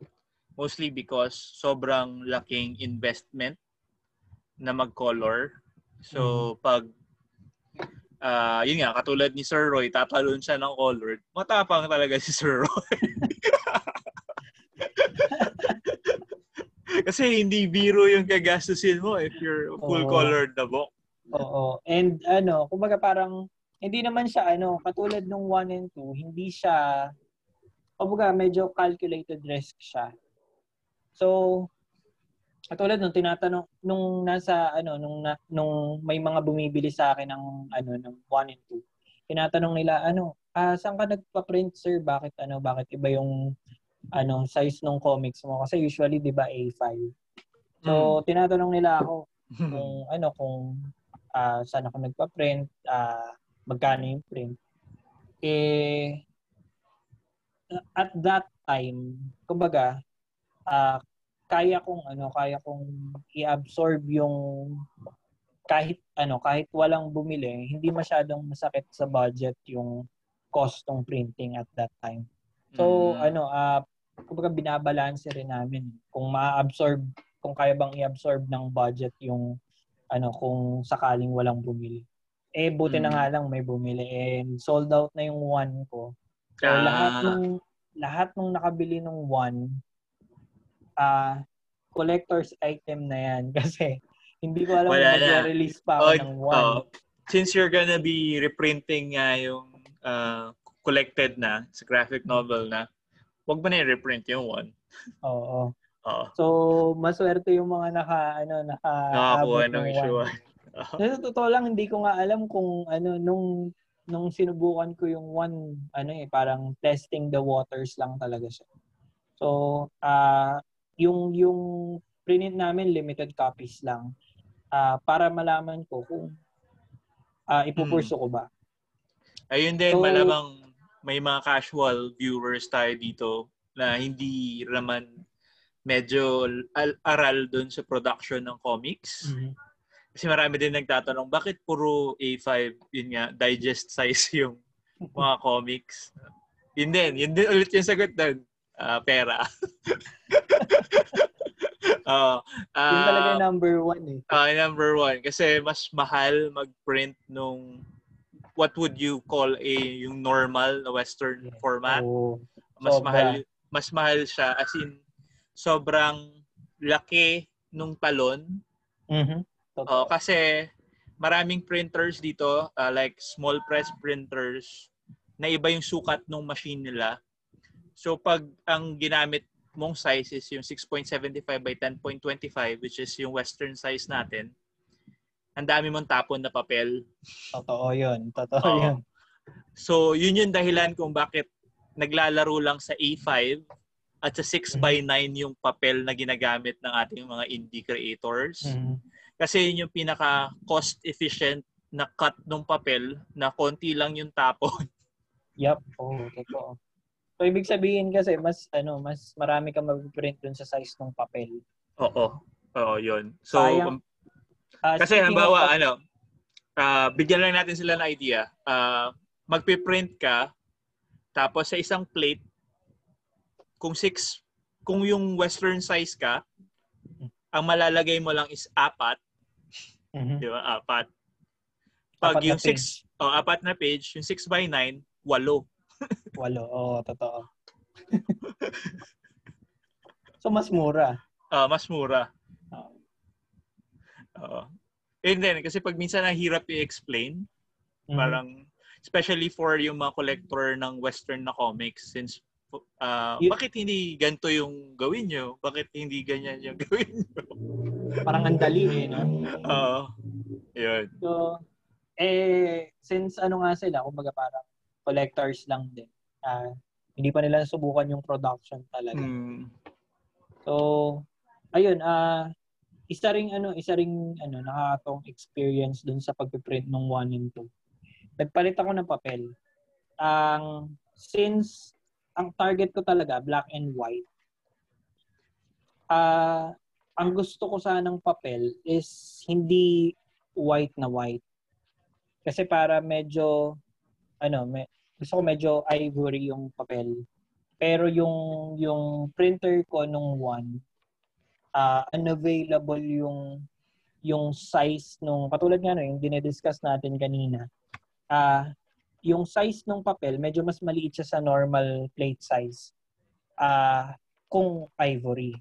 Mostly because sobrang laking investment na mag-color. So, mm-hmm. pag uh, yun nga, katulad ni Sir Roy, tatalon siya ng colored, matapang talaga si Sir Roy. Kasi hindi biro yung gagastusin mo if you're full Oo. colored na book. Oo. And ano, kumbaga parang hindi naman siya ano, katulad nung 1 and 2, hindi siya kumbaga medyo calculated risk siya. So, katulad nung tinatanong nung nasa ano nung na, nung may mga bumibili sa akin ng ano ng 1 and 2 tinatanong nila ano ah saan ka nagpa-print sir bakit ano bakit iba yung ano size ng comics mo kasi usually 'di ba A5 so mm. tinatanong nila ako kung ano kung uh, saan ako nagpa-print uh, magkano yung print eh at that time kumbaga uh, kaya kong ano, kaya kong i-absorb yung kahit ano, kahit walang bumili, hindi masyadong masakit sa budget yung cost ng printing at that time. So, mm. ano, uh, kumbaga binabalance rin namin kung ma-absorb, kung kaya bang i-absorb ng budget yung ano, kung sakaling walang bumili. Eh, buti mm. na nga lang may bumili. And sold out na yung one ko. So, ah. lahat ng lahat ng nakabili ng one, uh, collector's item na yan kasi hindi ko alam Wala kung release pa ako oh, ng one. Oh, since you're gonna be reprinting nga uh, yung uh, collected na sa graphic novel na, wag ba na i-reprint yung one? Oo. Oo. So, maswerte yung mga naka, ano, naka Nakakuha ng issue. Sa totoo lang, hindi ko nga alam kung ano, nung nung sinubukan ko yung one, ano eh, parang testing the waters lang talaga siya. So, uh, yung yung print namin limited copies lang uh, para malaman ko kung uh, ipupurso hmm. ko ba. Ayun din, so, malamang may mga casual viewers tayo dito na hindi naman medyo al- aral doon sa production ng comics. Mm-hmm. Kasi marami din nagtatanong, bakit puro A5, yun nga, digest size yung mga comics? Yun din, yun din ulit yung sagot doon uh, pera. uh, uh, Yun talaga number one eh. Uh, number one. Kasi mas mahal mag-print nung what would you call a yung normal na western format. Oh, mas sobra. mahal mas mahal siya as in sobrang laki nung talon. Mhm. Uh, kasi maraming printers dito uh, like small press printers na iba yung sukat ng machine nila. So pag ang ginamit mong size is yung 6.75 by 10.25 which is yung western size natin, ang dami mong tapon na papel. Totoo yun. Totoo Oo. yun. So yun yung dahilan kung bakit naglalaro lang sa A5 at sa 6 by 9 mm-hmm. yung papel na ginagamit ng ating mga indie creators. Mm-hmm. Kasi yun yung pinaka cost efficient na cut ng papel na konti lang yung tapon. Yep, oh, totoo. So, ibig sabihin kasi, mas, ano, mas marami kang mag-print dun sa size ng papel. Oo. Oo, yun. So, Sayang, uh, kasi halimbawa, of, ano, uh, bigyan lang natin sila ng idea. Uh, magpiprint ka, tapos sa isang plate, kung six, kung yung western size ka, ang malalagay mo lang is apat. Mm-hmm. Di ba? Apat. Pag apat yung six, oh, apat na page, yung 6 by 9, walo. Walo, oo, totoo. so, mas mura. Ah, uh, mas mura. Oo. Uh, and then, kasi pag minsan nahirap i-explain, mm-hmm. parang, especially for yung mga collector ng western na comics, since Uh, y- bakit hindi ganito yung gawin nyo? Bakit hindi ganyan yung gawin nyo? Parang andali eh, no? Oo. Yun. So, eh, since ano nga sila, kumbaga parang collectors lang din. Uh, hindi pa nila subukan yung production talaga. Mm. So, ayun, ah, uh, isa ring ano, isa ring ano, nakakatong experience dun sa pagpe-print ng 1 and 2. Nagpalit ako ng papel. Ang um, since ang target ko talaga black and white. Ah, uh, ang gusto ko sanang papel is hindi white na white. Kasi para medyo ano, me, gusto ko medyo ivory yung papel. Pero yung yung printer ko nung one uh, unavailable yung yung size nung katulad nga no, yung dinediscuss natin kanina. Ah, uh, yung size ng papel medyo mas maliit siya sa normal plate size. Ah, uh, kung ivory.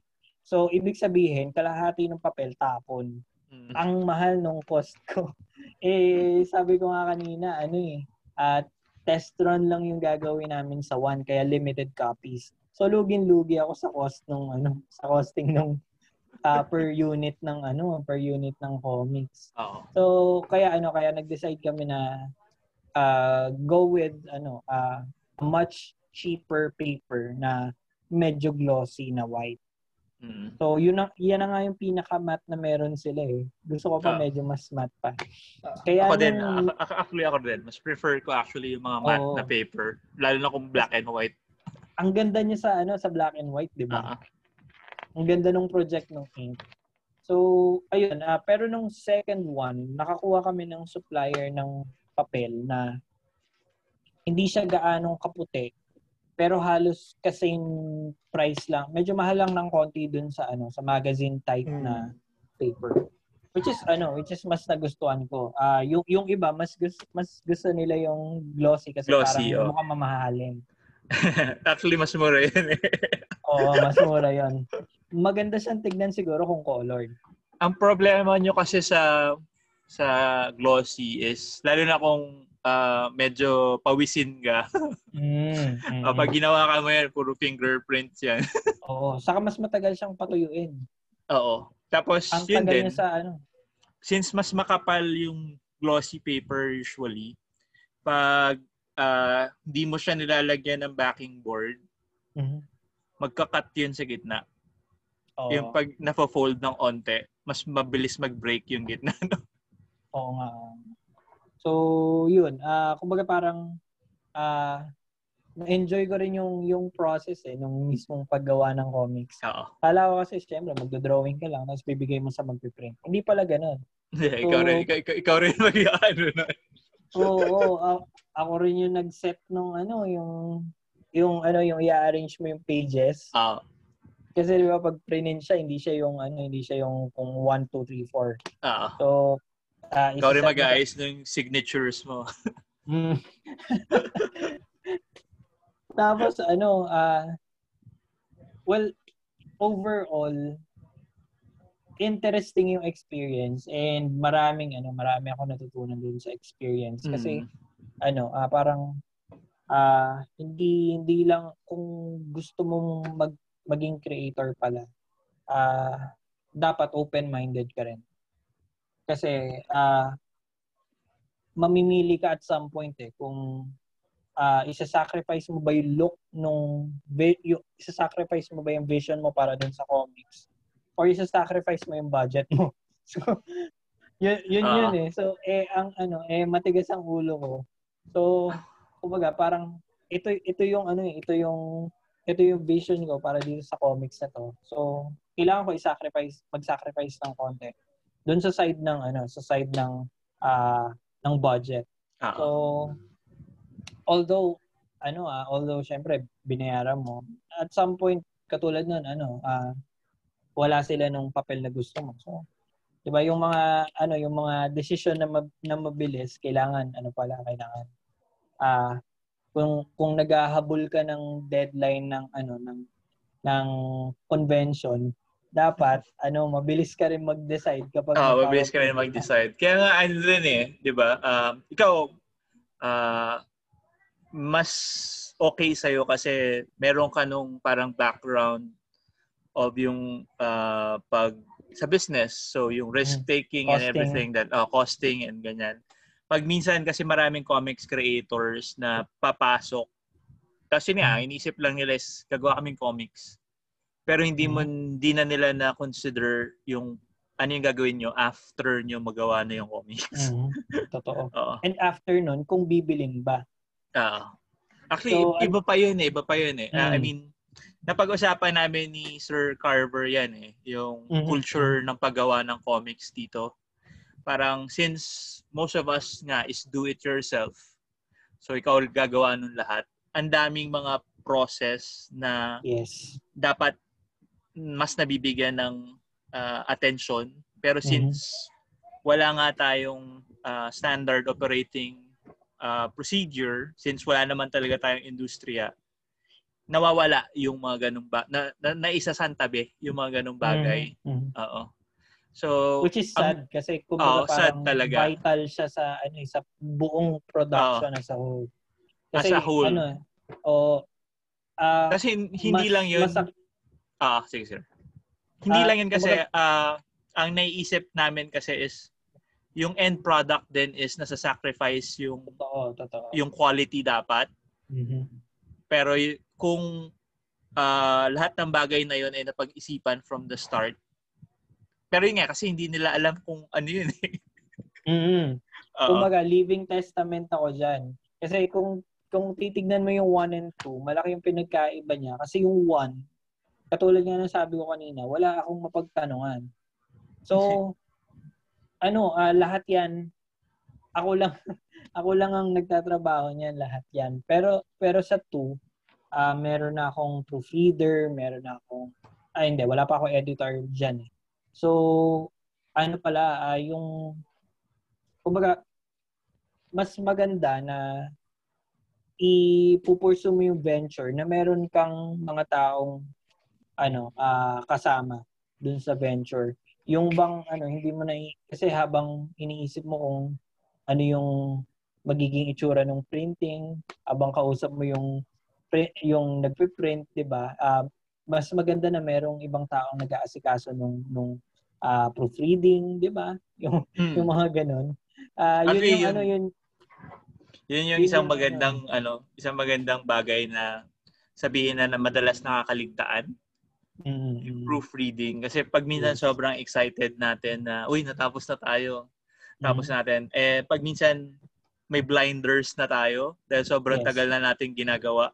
So ibig sabihin kalahati ng papel tapon. Mm. Ang mahal nung cost ko. eh sabi ko nga kanina ano eh at uh, test run lang yung gagawin namin sa one kaya limited copies. So lugin-lugi ako sa cost nung ano, sa costing nung uh, per unit ng ano, per unit ng comics. Oo. So kaya ano, kaya nag-decide kami na uh, go with ano, uh, much cheaper paper na medyo glossy na white. Mm-hmm. So, yun na, yan na nga yung pinaka-matte na meron sila eh. Gusto ko pa uh, medyo mas matte pa. Kaya ako nung, din, ako, actually ako din. Mas prefer ko actually yung mga matte oh, na paper. Lalo na kung black and white. Ang ganda niya sa ano sa black and white, di ba? Uh-huh. Ang ganda ng project ng ink. So, ayun. Uh, pero nung second one, nakakuha kami ng supplier ng papel na hindi siya gaanong kaputi pero halos kasing price lang. Medyo mahal lang ng konti dun sa ano, sa magazine type mm. na paper. Which is ano, which is mas nagustuhan ko. Uh, yung yung iba mas gusto mas gusto nila yung glossy kasi glossy, parang oh. mukhang mamahalin. Actually mas mura 'yun eh. Oo, mas mura 'yun. Maganda siyang tignan siguro kung colored. Ang problema nyo kasi sa sa glossy is lalo na kung uh, medyo pawisin ka. mm, mm. Kapag ginawa ka mo yan, puro fingerprints yan. Oo. Saka mas matagal siyang patuyuin. Oo. Tapos, Ang yun din. sa ano. Since mas makapal yung glossy paper usually, pag uh, hindi mo siya nilalagyan ng backing board, mm-hmm. magka-cut yun sa gitna. Oo. Yung pag na-fold ng onte, mas mabilis mag-break yung gitna. No? Oo nga. So, yun. Uh, kumbaga parang uh, na-enjoy ko rin yung yung process eh, nung mismong paggawa ng comics. Oo. Kala ko kasi, syempre, magdo-drawing ka lang, tapos bibigay mo sa magpiprint. Hindi pala ganun. Yeah, so, ikaw rin, ikaw, ikaw, ikaw rin mag-ano na. Oo, oo ako rin yung nag-set nung ano, yung yung ano, yung i-arrange mo yung pages. Oo. Kasi di ba pag printin siya, hindi siya yung ano, hindi siya yung kung 1 2 3 4. Oo. So Uh, Ikaw rin mag-aayos ng signatures mo. mm. Tapos ano, uh, well, overall, interesting yung experience and maraming ano, marami ako natutunan dun sa experience kasi mm. ano, uh, parang uh, hindi hindi lang kung gusto mong mag maging creator pala. Uh, dapat open-minded ka rin. Kasi uh, mamimili ka at some point eh kung uh, isa-sacrifice mo ba yung look nung yung, isa-sacrifice mo ba yung vision mo para dun sa comics or isa-sacrifice mo yung budget mo. So yun yun, uh, yun eh. So eh ang ano eh matigas ang ulo ko. So kumbaga parang ito ito yung ano eh, ito yung ito yung vision ko para dito sa comics na to. So kailangan ko i-sacrifice, mag-sacrifice ng konti doon sa side ng ano, sa side ng uh, ng budget. Uh-huh. So although ano ah, although syempre binayaran mo, at some point katulad noon ano, uh, wala sila nung papel na gusto mo. So 'di ba yung mga ano, yung mga decision na mab- na mabilis, kailangan ano pala, kailangan ah uh, kung kung naghahabol ka ng deadline ng ano ng ng convention, dapat ano mabilis ka rin mag-decide kapag oh, mabilis ka rin mag-decide. Kaya nga ano rin eh, 'di ba? Uh, ikaw uh, mas okay sa'yo kasi meron ka nung parang background of yung uh, pag sa business. So yung risk taking and everything that uh, costing and ganyan. Pag minsan kasi maraming comics creators na papasok tapos yun nga, mm. inisip lang nila is gagawa kaming comics. Pero hindi mo mm. hindi na nila na consider yung ano yung gagawin nyo after nyo magawa na yung comics. Mm-hmm. Totoo. And after nun, kung bibilin ba? Oo. Uh, actually, so, iba pa yun eh. Iba pa yun eh. Mm. Uh, I mean, napag-usapan namin ni Sir Carver yan eh. Yung mm-hmm. culture ng paggawa ng comics dito. Parang since most of us nga is do it yourself. So ikaw gagawa nun lahat. Ang daming mga process na yes. dapat mas nabibigyan ng uh, attention. Pero mm-hmm. since mm-hmm. wala nga tayong uh, standard operating uh, procedure, since wala naman talaga tayong industriya, nawawala yung mga ganung ba na, na naisasantabi yung mga ganung bagay. Mm-hmm. Oo. So which is sad um, kasi kung oh, parang talaga. vital siya sa ano sa buong production oh. as a whole. Kasi as a whole. ano o oh, uh, kasi hindi mas, lang yun. Masak- ah, sige sir. Hindi uh, lang yun kasi uh, ang naiisip namin kasi is yung end product din is nasa-sacrifice yung totoo, totoo. yung quality dapat. Mm-hmm. Pero y- kung uh, lahat ng bagay na yun ay napag-isipan from the start. Pero yun nga, kasi hindi nila alam kung ano yun eh. mm-hmm. Kumaga, living testament ako dyan. Kasi kung kung titignan mo yung 1 and 2, malaki yung pinagkaiba niya. Kasi yung 1, katulad nga ng sabi ko kanina, wala akong mapagtanungan. So, ano, uh, lahat yan, ako lang, ako lang ang nagtatrabaho niyan, lahat yan. Pero, pero sa 2, uh, meron na akong proofreader, meron na akong, ah, hindi, wala pa ako editor dyan eh. So, ano pala, uh, yung, kumbaga, mas maganda na ipupursu mo yung venture na meron kang mga taong ano, uh, kasama dun sa venture. Yung bang ano, hindi mo na kasi habang iniisip mo kung ano yung magiging itsura ng printing, habang kausap mo yung yung nagpe-print, 'di ba? Uh, mas maganda na merong ibang taong nag-aasikaso nung nung uh, proofreading, 'di ba? Yung hmm. yung mga ganun. Uh, yun yung yun, ano yun yun yung isang magandang ano, isang magandang bagay na sabihin na, na madalas nakakaligtaan Mm-hmm. Yung proofreading. Kasi pag minsan yes. sobrang excited natin na, uy, natapos na tayo. Tapos mm-hmm. natin. Eh, pag minsan may blinders na tayo dahil sobrang yes. tagal na natin ginagawa.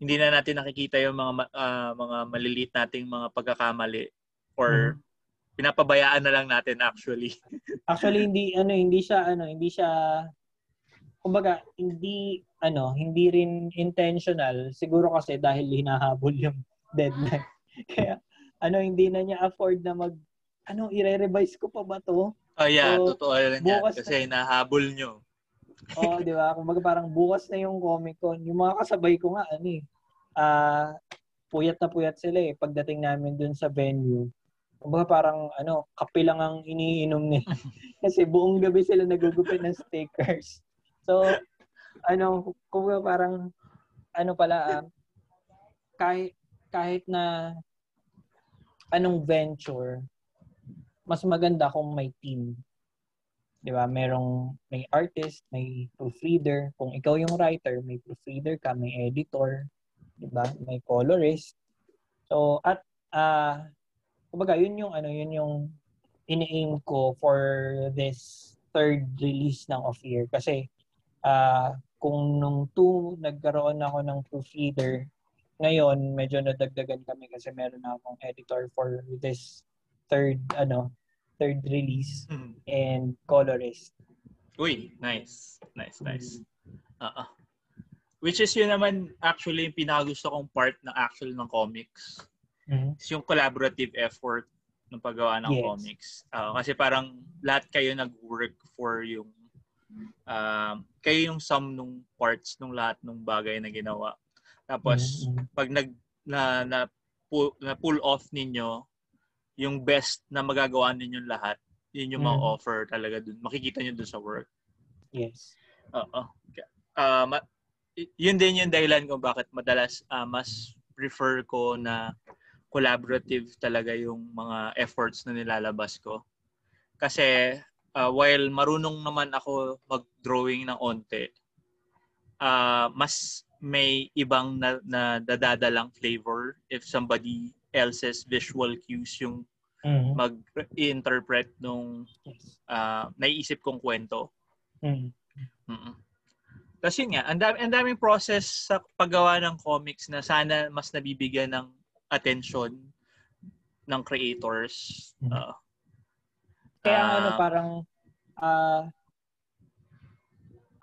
Hindi na natin nakikita yung mga uh, mga maliliit nating mga pagkakamali or mm-hmm. pinapabayaan na lang natin actually. actually hindi ano hindi siya ano hindi siya kumbaga hindi ano hindi rin intentional siguro kasi dahil hinahabol yung deadline. Kaya, ano, hindi na niya afford na mag, ano, i-revise ko pa ba to? Oh, yeah. So, totoo yan. Kasi na, nahabol nyo. Oo, oh, di ba? Kung parang bukas na yung Comic Con. Yung mga kasabay ko nga, ano eh, uh, puyat na puyat sila eh. Pagdating namin dun sa venue, kumbaga parang ano, kape lang ang iniinom nila. Kasi buong gabi sila nagugupit ng stickers. So, ano, kumbaga parang ano pala, uh, kahit kahit na anong venture, mas maganda kung may team. 'Di ba? Merong may artist, may proofreader. Kung ikaw yung writer, may proofreader ka, may editor, 'di ba? May colorist. So at uh kumbaga yun yung ano, yun yung ini-aim ko for this third release ng Off Year kasi uh, kung nung two nagkaroon ako ng proofreader ngayon, medyo nadagdagan kami kasi meron na akong editor for this third, ano, third release mm-hmm. and colorist. Uy, nice. Nice, nice. Uh-uh. Which is yun naman actually yung pinakagusto kong part ng actual ng comics. Mm-hmm. Is yung collaborative effort ng paggawa ng yes. comics. Uh, kasi parang lahat kayo nag-work for yung uh, kayo yung sum nung parts nung lahat ng bagay na ginawa. Tapos mm-hmm. pag nag na, na, pull, na pull off ninyo yung best na magagawa ninyo lahat, yun yung mm-hmm. ma-offer talaga dun. Makikita niyo dun sa work. Yes. Oo. Uh, ma- yun din yung dahilan kung bakit madalas uh, mas prefer ko na collaborative talaga yung mga efforts na nilalabas ko. Kasi uh, while marunong naman ako mag-drawing ng onte, uh, mas may ibang na, na dadadalang flavor if somebody else's visual cues yung mm-hmm. mag-interpret nung uh, naiisip kong kwento. Mm-hmm. Mm-hmm. Tapos yun nga, ang, dami, ang daming process sa paggawa ng comics na sana mas nabibigyan ng attention ng creators. Uh, Kaya uh, ano parang uh,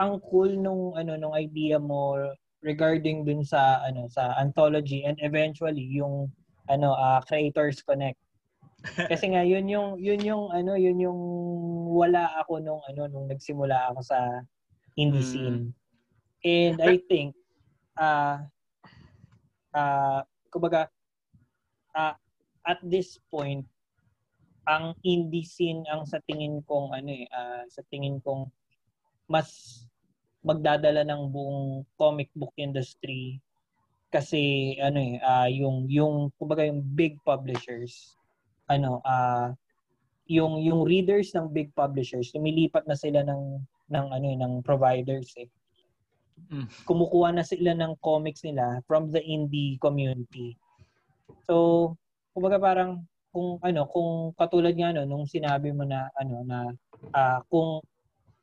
ang cool nung ano nung idea mo regarding dun sa ano sa anthology and eventually yung ano uh, creators connect kasi nga yun yung yun yung ano yun yung wala ako nung ano nung nagsimula ako sa indie hmm. scene And I think, uh, uh, kumbaga, uh, at this point, ang indie scene ang sa tingin kong ano eh, uh, sa tingin kong mas magdadala ng buong comic book industry kasi ano eh uh, yung yung kumbaga yung big publishers ano uh, yung yung readers ng big publishers lumilipat na sila ng ng ano eh, ng providers eh Mm. Kumukuha na sila ng comics nila from the indie community. So, kumbaga parang kung ano, kung katulad nga no nung sinabi mo na ano na uh, kung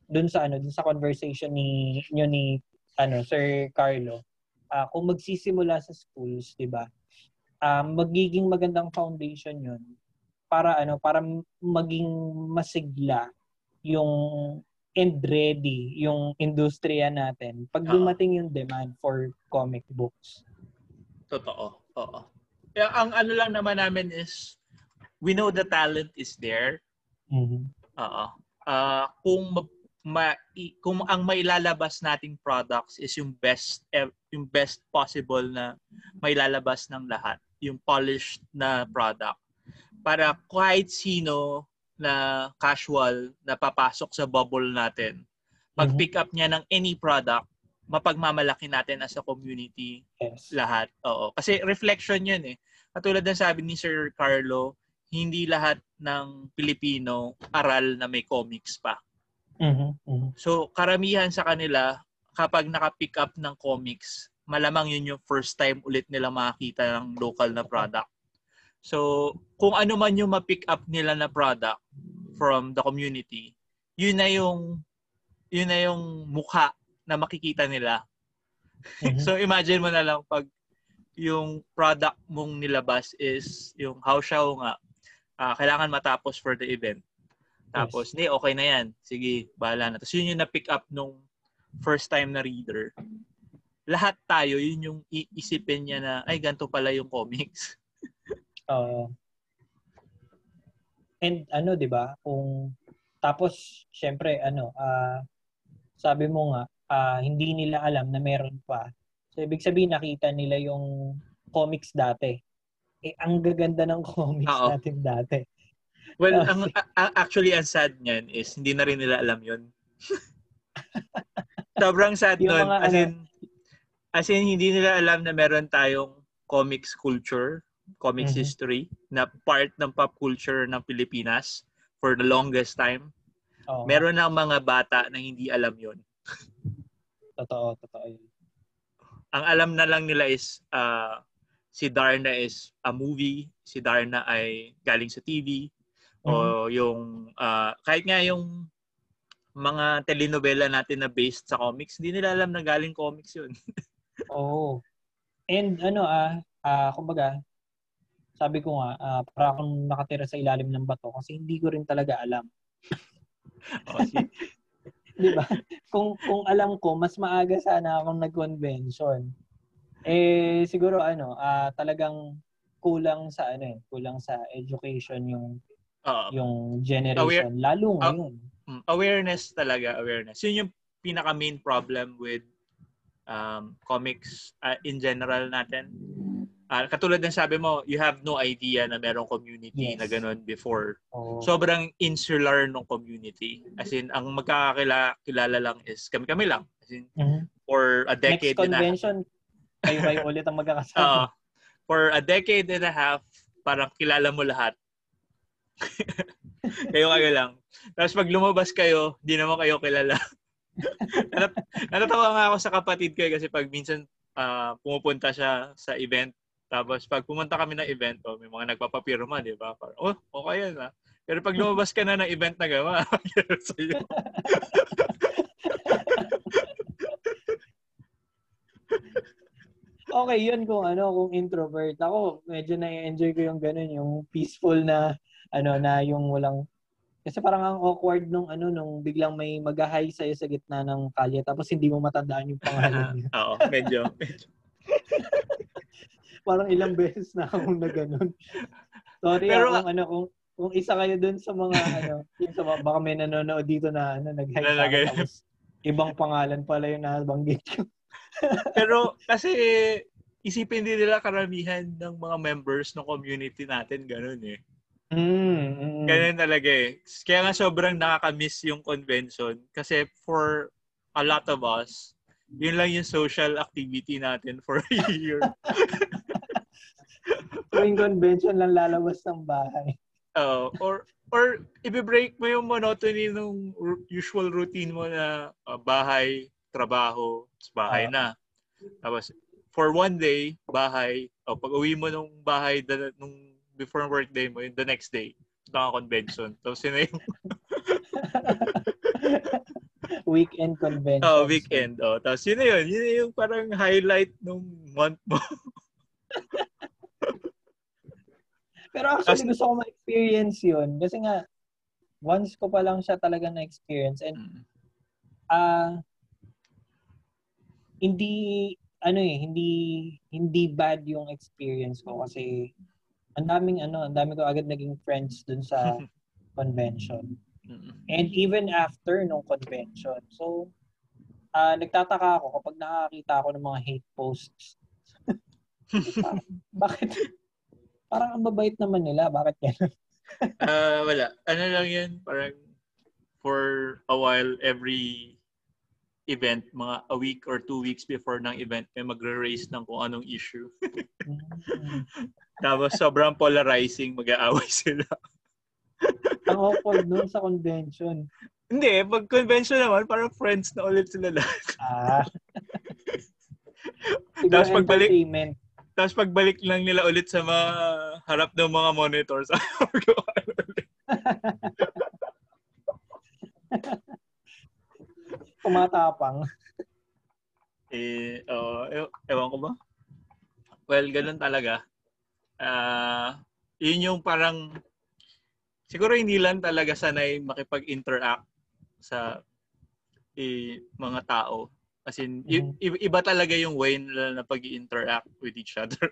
dun sa ano, dun sa conversation ni niyo ni ano Sir Carlo, uh, kung magsisimula sa schools, 'di ba? Uh, magiging magandang foundation 'yun para ano, para maging masigla yung and ready yung industriya natin pag dumating yung demand for comic books. Totoo. Oo. Kaya ang ano lang naman namin is we know the talent is there. Mm-hmm. Oo. Uh, kung ma, kung ang mailalabas nating products is yung best yung best possible na mailalabas ng lahat, yung polished na product para kahit sino na casual na papasok sa bubble natin, mag-pick up niya ng any product, mapagmamalaki natin as a community yes. lahat. Oo. Kasi reflection yun eh. Katulad ng sabi ni Sir Carlo, hindi lahat ng Pilipino aral na may comics pa. Mm-hmm. Mm-hmm. So, karamihan sa kanila, kapag naka-pick up ng comics, malamang yun yung first time ulit nila makakita ng local na product. So, kung ano man yung ma-pick up nila na product from the community, yun na yung yun na yung mukha na makikita nila. Mm-hmm. so, imagine mo na lang pag yung product mong nilabas is yung house show nga, uh, kailangan matapos for the event. Tapos, yes. okay na yan. Sige, bahala na. Tapos yun yung na-pick up nung first time na reader. Lahat tayo, yun yung iisipin niya na, ay, ganito pala yung comics. Uh, and ano, 'di ba? Kung tapos syempre ano, uh, sabi mo nga uh, hindi nila alam na meron pa. So ibig sabihin nakita nila yung comics dati. Eh ang gaganda ng comics Oo. natin dati. Well, uh, ang, a- actually ang sad niyan is hindi na rin nila alam 'yon. Sobrang sad nun. As ano, in, as in, hindi nila alam na meron tayong comics culture comics mm-hmm. history na part ng pop culture ng Pilipinas for the longest time. Oh. Meron na mga bata na hindi alam yon. totoo, totoo yun. Ang alam na lang nila is uh, si Darna is a movie, si Darna ay galing sa TV, mm-hmm. o yung, uh, kahit nga yung mga telenovela natin na based sa comics, hindi nila alam na galing comics yun. Oo. oh. And ano ah, uh, kumbaga, sabi ko nga, uh, para akong nakatira sa ilalim ng bato kasi hindi ko rin talaga alam. oh, Di ba? Kung, kung alam ko, mas maaga sana akong nag-convention. Eh, siguro ano, uh, talagang kulang sa ano eh, kulang sa education yung uh, yung generation, aware, lalo ngayon. Uh, awareness talaga, awareness. Yun yung pinaka main problem with um, comics uh, in general natin uh, katulad ng sabi mo, you have no idea na merong community yes. na ganun before. Oh. Sobrang insular ng community. As in, ang magkakakilala lang is kami-kami lang. As in, mm-hmm. for a decade Next convention, kayo-kayo ulit ang magkakasama. Uh, for a decade and a half, parang kilala mo lahat. kayo kayo lang. Tapos pag lumabas kayo, hindi naman kayo kilala. Nat- natatawa nga ako sa kapatid ko eh, kasi pag minsan uh, pumupunta siya sa event, tapos pag pumunta kami ng event, oh, may mga nagpapapirma, di ba? Parang, oh, okay yan ah. Pero pag lumabas ka na ng event na gawa, sa'yo. okay yun kung ano, kung introvert. Ako, medyo na-enjoy ko yung ganun, yung peaceful na, ano, na yung walang, kasi parang ang awkward nung ano, nung biglang may mag-hi sa'yo sa gitna ng kalye, tapos hindi mo matandaan yung pangalan niya. Oo, medyo, medyo. parang ilang beses na akong na ganun. Sorry Pero, kung ano, kung, kung isa kayo dun sa mga ano, yung sa mga, baka may nanonood dito na ano, nag-hi sa tapos ibang pangalan pala yung nabanggit ko. Pero kasi isipin din nila karamihan ng mga members ng community natin ganun eh. Mm, mm. Ganun talaga eh. Kaya nga sobrang nakaka-miss yung convention kasi for a lot of us, yun lang yung social activity natin for a year. Tuwing convention lang lalabas ng bahay. Oo. Uh, or or i-break mo yung monotony ng usual routine mo na uh, bahay, trabaho, bahay uh, na. Tapos, for one day, bahay, o oh, pag uwi mo nung bahay da, nung before work day mo, the next day, naka convention. Tapos yun yung weekend convention. Oh, weekend. Oh, tapos yun na yun. Yun na yung parang highlight nung month mo. Pero actually, gusto ko ma-experience yun. Kasi nga, once ko pa lang siya talaga na-experience. And, mm. ah, uh, hindi ano eh, hindi hindi bad yung experience ko kasi ang daming ano, ang dami ko agad naging friends dun sa convention. And even after nung convention. So, uh, nagtataka ako kapag nakakita ako ng mga hate posts. bakit? Parang ang babait naman nila. Bakit yan? uh, wala. Ano lang yan? Parang for a while, every event, mga a week or two weeks before ng event, may magre-raise ng kung anong issue. Tapos sobrang polarizing, mag-aaway sila. Ang awkward nun sa convention. Hindi, pag convention naman, parang friends na ulit sila lahat. Ah. tapos pagbalik, tapos pagbalik lang nila ulit sa mga harap ng mga monitors. Tumatapang. eh, uh, e- ewan ko ba? Well, ganun talaga. Uh, yun yung parang, siguro hindi lang talaga sanay makipag-interact sa eh, mga tao. As in, mm-hmm. i- iba talaga yung way nila na pag interact with each other.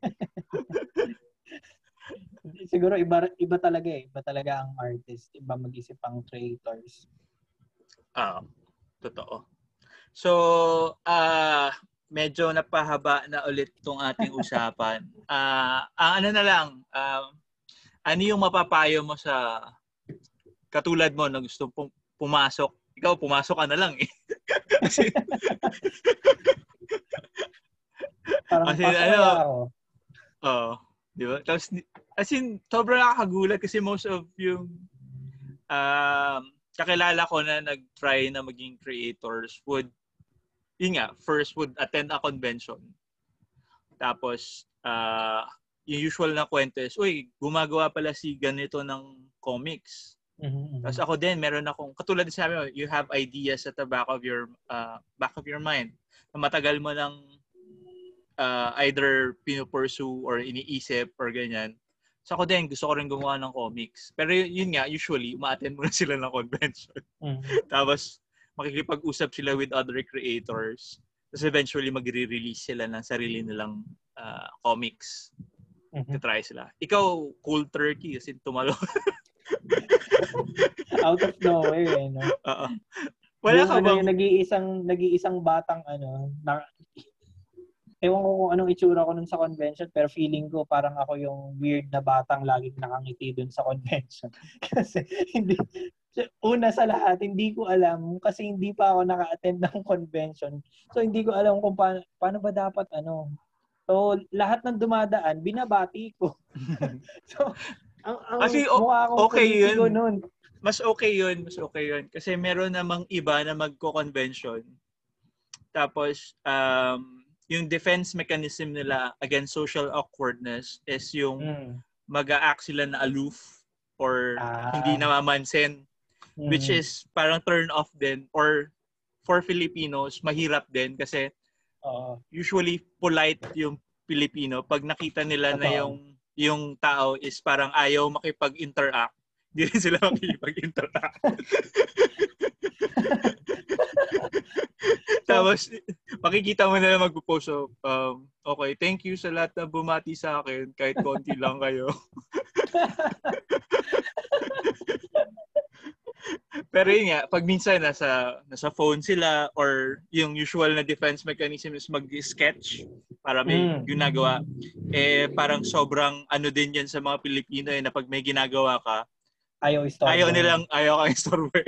siguro iba iba talaga eh. Iba talaga ang artist. Iba mag-isip ang creators. Ah. Totoo. So, uh, medyo napahaba na ulit tong ating usapan. Uh, ang ano na lang, uh, ano yung mapapayo mo sa katulad mo na gusto pum- pumasok? Ikaw, pumasok ka na lang eh. kasi, Parang kasi, ano, ako. Oo. Oh, di ba? Tapos, as in, sobrang nakakagulat kasi most of yung um, kakilala ko na nag-try na maging creators would, yun nga, first would attend a convention. Tapos, uh, yung usual na kwento is, uy, gumagawa pala si ganito ng comics. Mm-hmm. Tapos ako din, meron akong, katulad sabi mo, you have ideas at the back of your, uh, back of your mind. Na matagal mo lang uh, either pinupursue or iniisip or ganyan. So ako din, gusto ko rin gumawa ng comics. Pero yun nga, usually, umaattend muna sila ng convention. Mm-hmm. Tapos, makikipag-usap sila with other creators. Tapos eventually, magre-release sila ng sarili nilang uh, comics. Mm-hmm. try sila. Ikaw, cool turkey kasi tumalo. Out of nowhere, eh, no? Oo. Wala yung, ka ano, bang... Yung nag-iisang, nag-iisang batang, ano, na, ewan ko kung anong itsura ko nun sa convention, pero feeling ko parang ako yung weird na batang laging nakangiti dun sa convention. kasi hindi, una sa lahat, hindi ko alam kasi hindi pa ako naka-attend ng convention. So hindi ko alam kung paano, paano ba dapat ano. So lahat ng dumadaan, binabati ko. so ang, ang kasi mukha akong okay yun. Nun. Mas okay yun, mas okay yun. Kasi meron namang iba na magko-convention. Tapos um, yung defense mechanism nila against social awkwardness is yung mm. mag-a-act sila na aloof or ah. hindi namamansin mm. which is parang turn off din or for Filipinos mahirap din kasi uh, usually polite yung Pilipino pag nakita nila na yung yung tao is parang ayaw makipag-interact hindi rin sila makipag-interact Tapos, makikita mo na lang magpo-post. So, um, okay, thank you sa lahat na bumati sa akin. Kahit konti lang kayo. Pero yun nga, pag minsan nasa, nasa phone sila or yung usual na defense mechanism is mag-sketch para may mm. ginagawa, eh parang sobrang ano din yan sa mga Pilipino eh, na pag may ginagawa ka, ayaw istorbo. Ayaw nilang, ayaw kang istorbo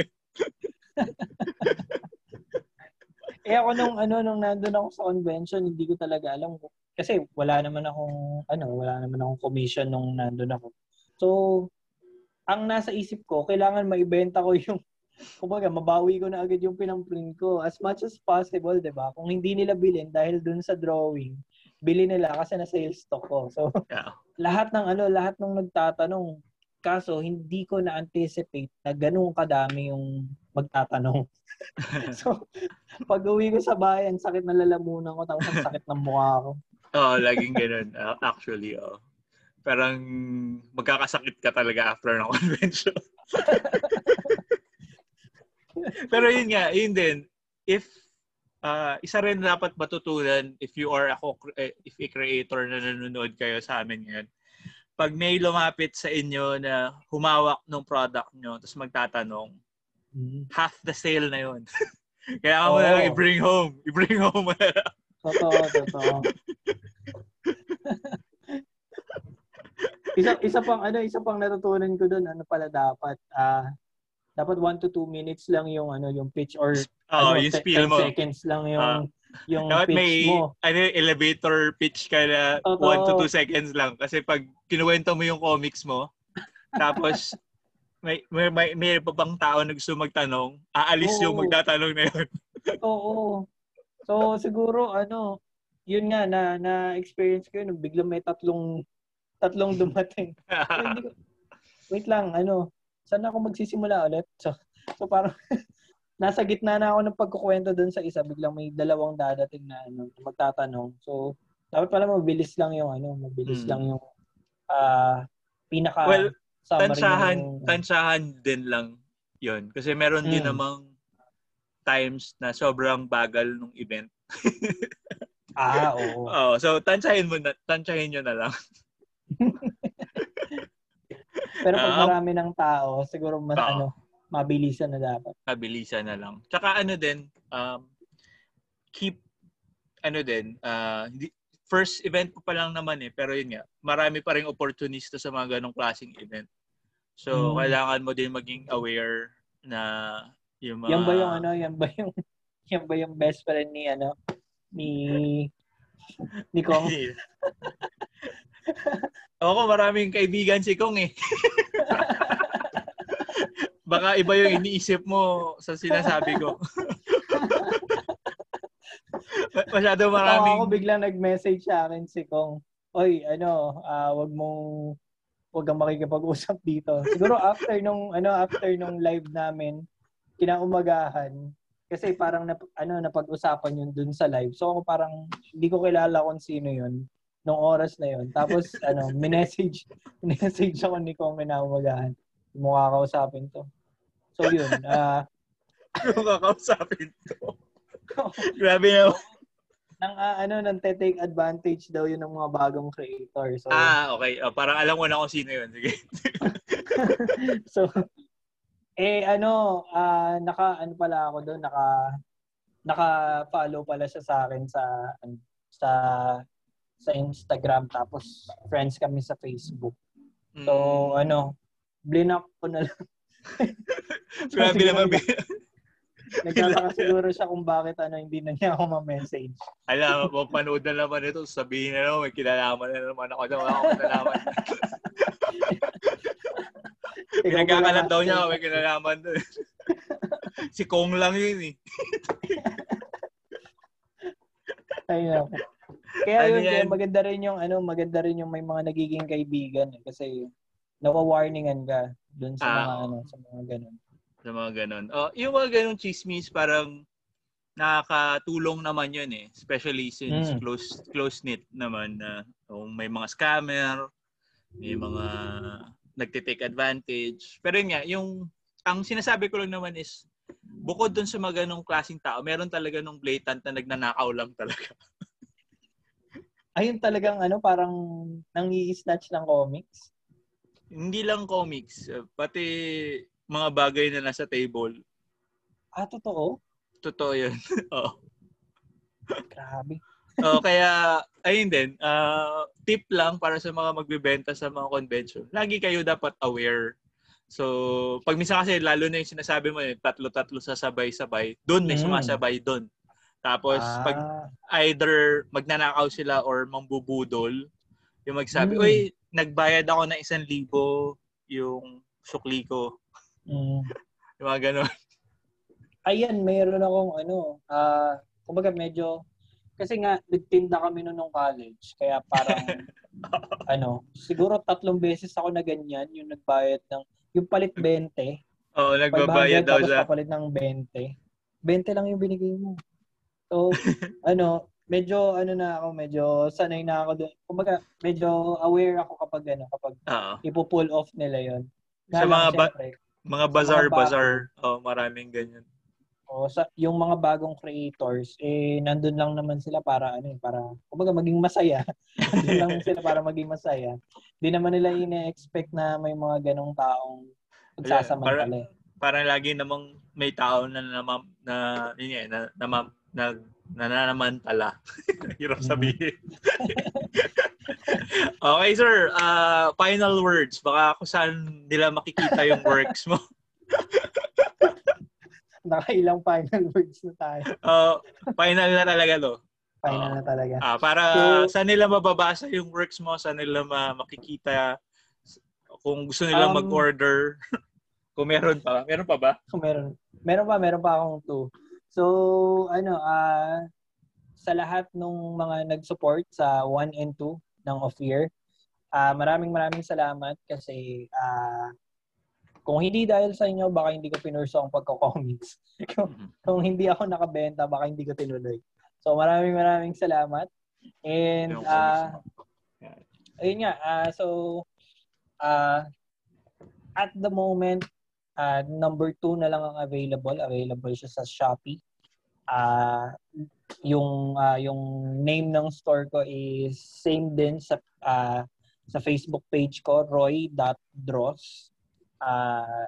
eh. ako nung ano nung nandoon ako sa convention, hindi ko talaga alam kasi wala naman akong ano, wala naman akong commission nung nandoon ako. So, ang nasa isip ko, kailangan maibenta ko yung kumbaga, mabawi ko na agad yung pinamprint ko as much as possible, 'di ba? Kung hindi nila bilhin dahil dun sa drawing, bili nila kasi na sales stock ko. So, yeah. lahat ng ano, lahat ng nagtatanong, kaso hindi ko na anticipate na ganun kadami yung magtatanong. so, pag uwi ko sa bayan, sakit na lalamunan ko, tapos ang sakit ng mukha ko. Oo, oh, laging ganun. Uh, actually, oh. Parang magkakasakit ka talaga after ng convention. Pero yun nga, yun din. If uh, isa rin dapat matutunan if you are a eh, if a creator na nanonood kayo sa amin ngayon. Pag may lumapit sa inyo na humawak ng product nyo, tapos magtatanong, mm-hmm. half the sale na yun. Kaya ako oh. na lang i-bring home. I-bring home mo na lang. Totoo, totoo. isa isa pang ano, isa pang natutunan ko doon, ano pala dapat ah uh, dapat 1 to 2 minutes lang yung ano yung pitch or oh, ano, yung spiel 10 mo. seconds lang yung uh, yung dapat pitch may, mo. Ano, elevator pitch ka na 1 to 2 seconds lang kasi pag kinuwento mo yung comics mo tapos may may may, may pa bang tao na gusto magtanong, aalis Oo. yung magtatanong na yun. Oo. So siguro ano, yun nga na na experience ko yun, biglang may tatlong tatlong dumating. so, ko, wait lang, ano, saan ako magsisimula ulit? So, so parang nasa gitna na ako ng pagkukwento doon sa isa, biglang may dalawang dadating na ano, magtatanong. So, dapat pala mabilis lang yung ano, mabilis hmm. lang yung uh, pinaka Well, tansyahan, yung... tansyahan din lang 'yon kasi meron hmm. din namang times na sobrang bagal nung event. ah, oo. oh, so tansyahin mo na, tansyahin niyo na lang. Pero pag um, marami ng tao, siguro mas uh, ano, mabilisan na dapat. Mabilisan na lang. Tsaka ano din, um, keep, ano din, uh, first event ko pa lang naman eh, pero yun nga, marami pa rin opportunista sa mga ganong klaseng event. So, hmm. kailangan mo din maging aware na yung mga... Yan ba yung ano, yan ba yung, yan ba yung best friend ni ano, ni, ni Kong? Ako, maraming kaibigan si Kong eh. Baka iba yung iniisip mo sa sinasabi ko. Masyado maraming... Ako biglang nag-message sa akin si Kong. Oy, ano, uh, wag mong wag kang makikipag-usap dito. Siguro after nung ano after nung live namin kinaumagahan kasi parang na, ano napag-usapan yun dun sa live. So ako parang hindi ko kilala kung sino yun nung oras na yon. Tapos, ano, minessage, minessage ako ni Kong minamagahan. Mukha kausapin to. So, yun. Uh, Mukha kausapin to. Grabe na. nang uh, ano nang take advantage daw yun ng mga bagong creator. So Ah, okay. Uh, parang alam ko na kung sino yun. Sige. so eh ano, uh, naka ano pala ako doon, naka naka-follow pala siya sa akin sa sa sa Instagram tapos friends kami sa Facebook. So, mm. ano, blinak ko na lang. Grabe naman. Nagtataka siguro siya kung bakit ano hindi na niya ako ma-message. Alam mo, panood na naman ito, sabihin na naman, may kinalaman na naman ako na wala akong kinalaman. Pinagkakalat daw niya, may kinalaman doon. si Kong lang yun eh. Ayun ako. Kaya ano yun, yan? kaya maganda rin yung ano, maganda rin yung may mga nagiging kaibigan eh, kasi nawa-warningan ka doon sa ah, mga ano, sa mga ganun. Sa mga ganun. Oh, yung mga ganung chismis parang nakakatulong naman yun eh. Especially since mm. close close knit naman na uh, may mga scammer, may mga nagte-take advantage. Pero yun nga, yung ang sinasabi ko lang naman is bukod dun sa mga ganong klaseng tao, meron talaga nung blatant na nagnanakaw lang talaga. Ayun talagang ano, parang nang snatch ng comics? Hindi lang comics, pati mga bagay na nasa table. Ah, totoo? Totoo yun. Oo. Grabe. oh, kaya, ayun din, uh, tip lang para sa mga magbebenta sa mga convention. Lagi kayo dapat aware. So, pag minsan kasi, lalo na yung sinasabi mo, eh, tatlo-tatlo sa sabay-sabay, doon may mm. sumasabay doon. Tapos, ah. pag either magnanakaw sila or mambubudol, yung magsabi, mm. uy, nagbayad ako ng isang libo yung sukli ko. Mm. yung mga ganun. Ayan, mayroon akong ano, ah, uh, kumbaga medyo, kasi nga, nagtinda kami noon nung college, kaya parang, ano, siguro tatlong beses ako na ganyan, yung nagbayad ng, yung palit 20. Oo, oh, nagbabayad daw siya. Tapos palit ng 20. 20 lang yung binigay mo. So, ano, medyo ano na ako, medyo sanay na ako doon. Kumbaga, medyo aware ako kapag ano, kapag uh ipo-pull off nila 'yon. Sa mga ba- mga bazaar-bazaar, oh, maraming ganyan. O sa yung mga bagong creators eh nandun lang naman sila para ano eh, para kumbaga maging masaya. nandun lang sila para maging masaya. Hindi naman nila ine-expect na may mga ganong taong magsasamantala. Para, eh. parang lagi namang may tao na na, na, na, na, na, na, nag nananamantala. Hirap mm-hmm. sabihin. okay, sir. Uh, final words. Baka kung saan nila makikita yung works mo. Nakailang final words na tayo. Uh, final na talaga to. Final uh, na talaga. Uh, para so, saan nila mababasa yung works mo, saan nila ma- makikita kung gusto nilang um, mag-order. kung meron pa. Meron pa ba? Kung meron. Meron pa, meron pa akong two. So, ano, uh, sa lahat ng mga nag-support sa 1 and 2 ng off-year, uh, maraming maraming salamat kasi uh, kung hindi dahil sa inyo, baka hindi ko pinurso ang pagko-comics. kung, mm-hmm. kung hindi ako nakabenta, baka hindi ko tinuloy. So, maraming maraming salamat. And, uh, ayun nga, uh, so, uh, at the moment, uh, number 2 na lang ang available. Available siya sa Shopee uh, yung uh, yung name ng store ko is same din sa uh, sa Facebook page ko roy.dross uh,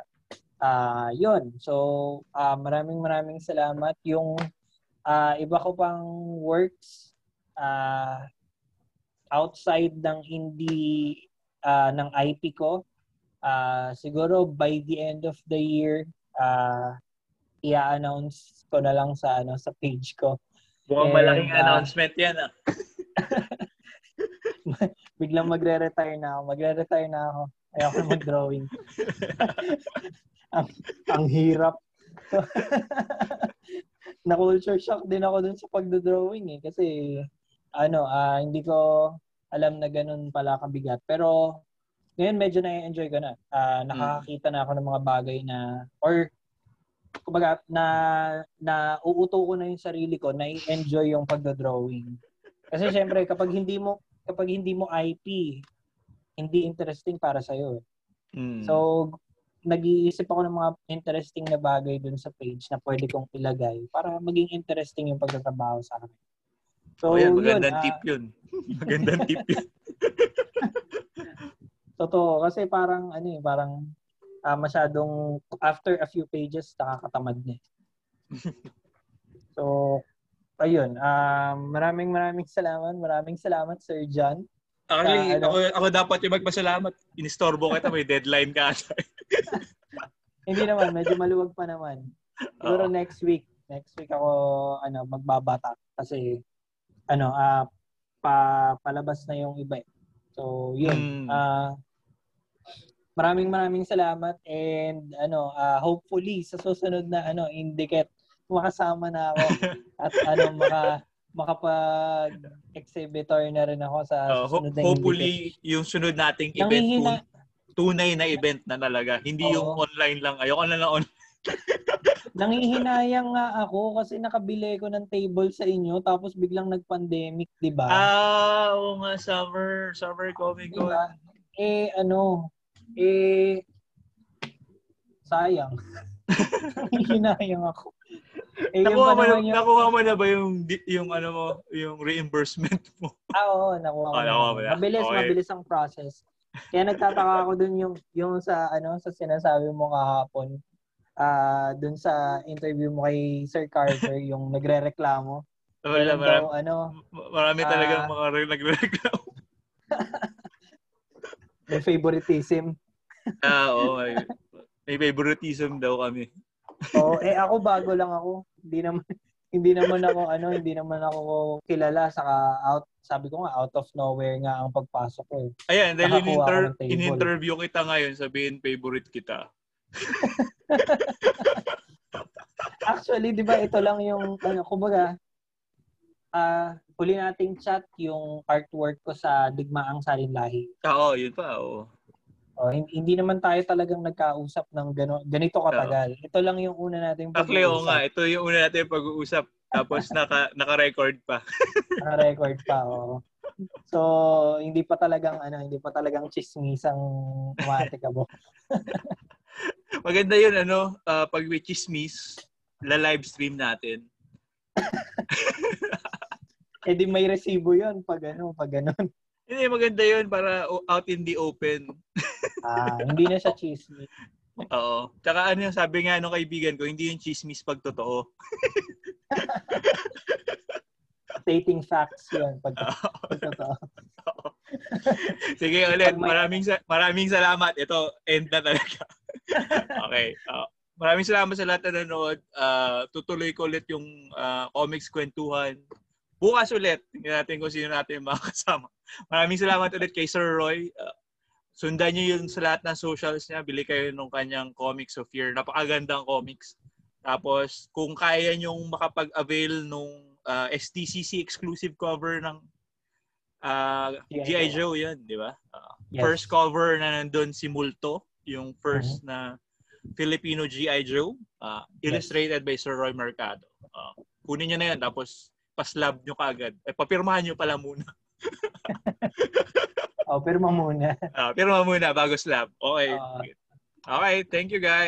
uh, yun. So uh, maraming maraming salamat. Yung uh, iba ko pang works uh, outside ng hindi uh, ng IP ko uh, siguro by the end of the year uh, i-announce ko na lang sa ano sa page ko. Mukhang malaking uh, announcement yan ah. biglang magre-retire na ako. Magre-retire na ako. Ayoko na mag-drawing. ang, ang hirap. na-culture shock din ako dun sa pagdo-drawing eh. Kasi, ano, uh, hindi ko alam na ganun pala kabigat. Pero, ngayon medyo na-enjoy ko na. Uh, nakakakita na ako ng mga bagay na, or kumbaga, na, na uuto ko na yung sarili ko na i-enjoy yung pagdo-drawing. Kasi syempre, kapag hindi mo, kapag hindi mo IP, hindi interesting para sa iyo. Mm. So, nag-iisip ako ng mga interesting na bagay dun sa page na pwede kong ilagay para maging interesting yung pagtatrabaho sa akin. So, oh, yan, magandang yun, tip uh, yun. magandang tip yun. Totoo. Kasi parang, ano eh, parang uh, masyadong after a few pages nakakatamad na. Eh. so ayun, uh, maraming maraming salamat, maraming salamat Sir John. Actually, uh, ano, ako, ako dapat yung magpasalamat. Inistorbo kita, may deadline ka. Hindi naman, medyo maluwag pa naman. Siguro Oo. next week, next week ako ano magbabata kasi ano ah pa palabas na yung iba. eh. So, yun. Mm. Ah maraming maraming salamat and ano ah hopefully sa susunod na ano indicate makasama na ako at ano maka makapag exhibitor na rin ako sa Uh, ho- susunod na hopefully, yung sunod nating event, tun- tunay na event na talaga. Hindi Oo. yung online lang. Ayoko na lang online. Nangihinayang nga ako kasi nakabili ko ng table sa inyo tapos biglang nag-pandemic, 'di ba? Ah, oo nga, summer. Summer Comic Con. Diba? Eh, ano, eh, sayang. Hinayang ako. Eh, yung Nakuha mo, na, yung, nakuha mo na ba yung, yung ano mo, yung reimbursement mo? ah, oo, nakuha ko. Ah, na. nakuha mo na. Mabilis, Okay. mabilis ang process. Kaya nagtataka ako dun yung, yung sa, ano, sa sinasabi mo kahapon, ah dun sa interview mo kay Sir Carter, yung nagre-reklamo. Wala, marami, daw, ano, marami talagang Ah. mga re- nagre-reklamo. May favoritism. Ah, oo. may, may favoritism daw kami. Oo, eh ako bago lang ako. Hindi naman hindi naman ako ano, hindi naman ako kilala saka out sabi ko nga out of nowhere nga ang pagpasok ko. Eh. Ayan, dahil in-inter- in-interview kita ngayon, sabihin favorite kita. Actually, 'di ba ito lang yung ano, kumbaga ah huli nating chat yung artwork ko sa Digmaang Salin Lahi. Ah, Oo, yun pa. Oo. Oh, hindi, naman tayo talagang nagkausap ng gano, ganito katagal. Ito lang yung una nating Actually, oo nga. Ito yung una natin pag-uusap. Tapos naka, naka-record pa. record pa. Oh. So, hindi pa talagang ano, hindi pa talagang chismisang umatikabo. Maganda yun, ano, ah, pag may chismis, la-live stream natin. Eh di may resibo 'yon pag ano, pag ganun. Hindi, maganda yun para out in the open. Ah, hindi na siya chismis. Oo. Tsaka ano yung sabi nga nung kaibigan ko, hindi yung chismis pag totoo. Stating facts 'yon pag, pag totoo. Sige ulit, maraming sa- maraming salamat. Ito, end na talaga. okay. ah, maraming salamat sa lahat na nanood. Ah, tutuloy ko ulit yung ah, comics kwentuhan. Bukas ulit, tingnan natin kung sino natin yung makakasama. Maraming salamat ulit kay Sir Roy. Ah, sundan niyo yun sa lahat ng socials niya. Bili kayo nung kanyang Comics of Fear. Napakagandang comics. Tapos, kung kaya niyong makapag-avail nung ah, STCC exclusive cover ng ah, G.I. Joe yun, di ba? Ah, Yes. First cover na nandun si Multo, yung first na Filipino G.I. Joe, ah, illustrated by Sir Roy Mercado. Ah, kunin niyo na yan, tapos paslab nyo kaagad. Eh, papirmahan nyo pala muna. Oh, pero muna. Ah, pirma muna bago slab. Okay. Ah. okay, thank you guys.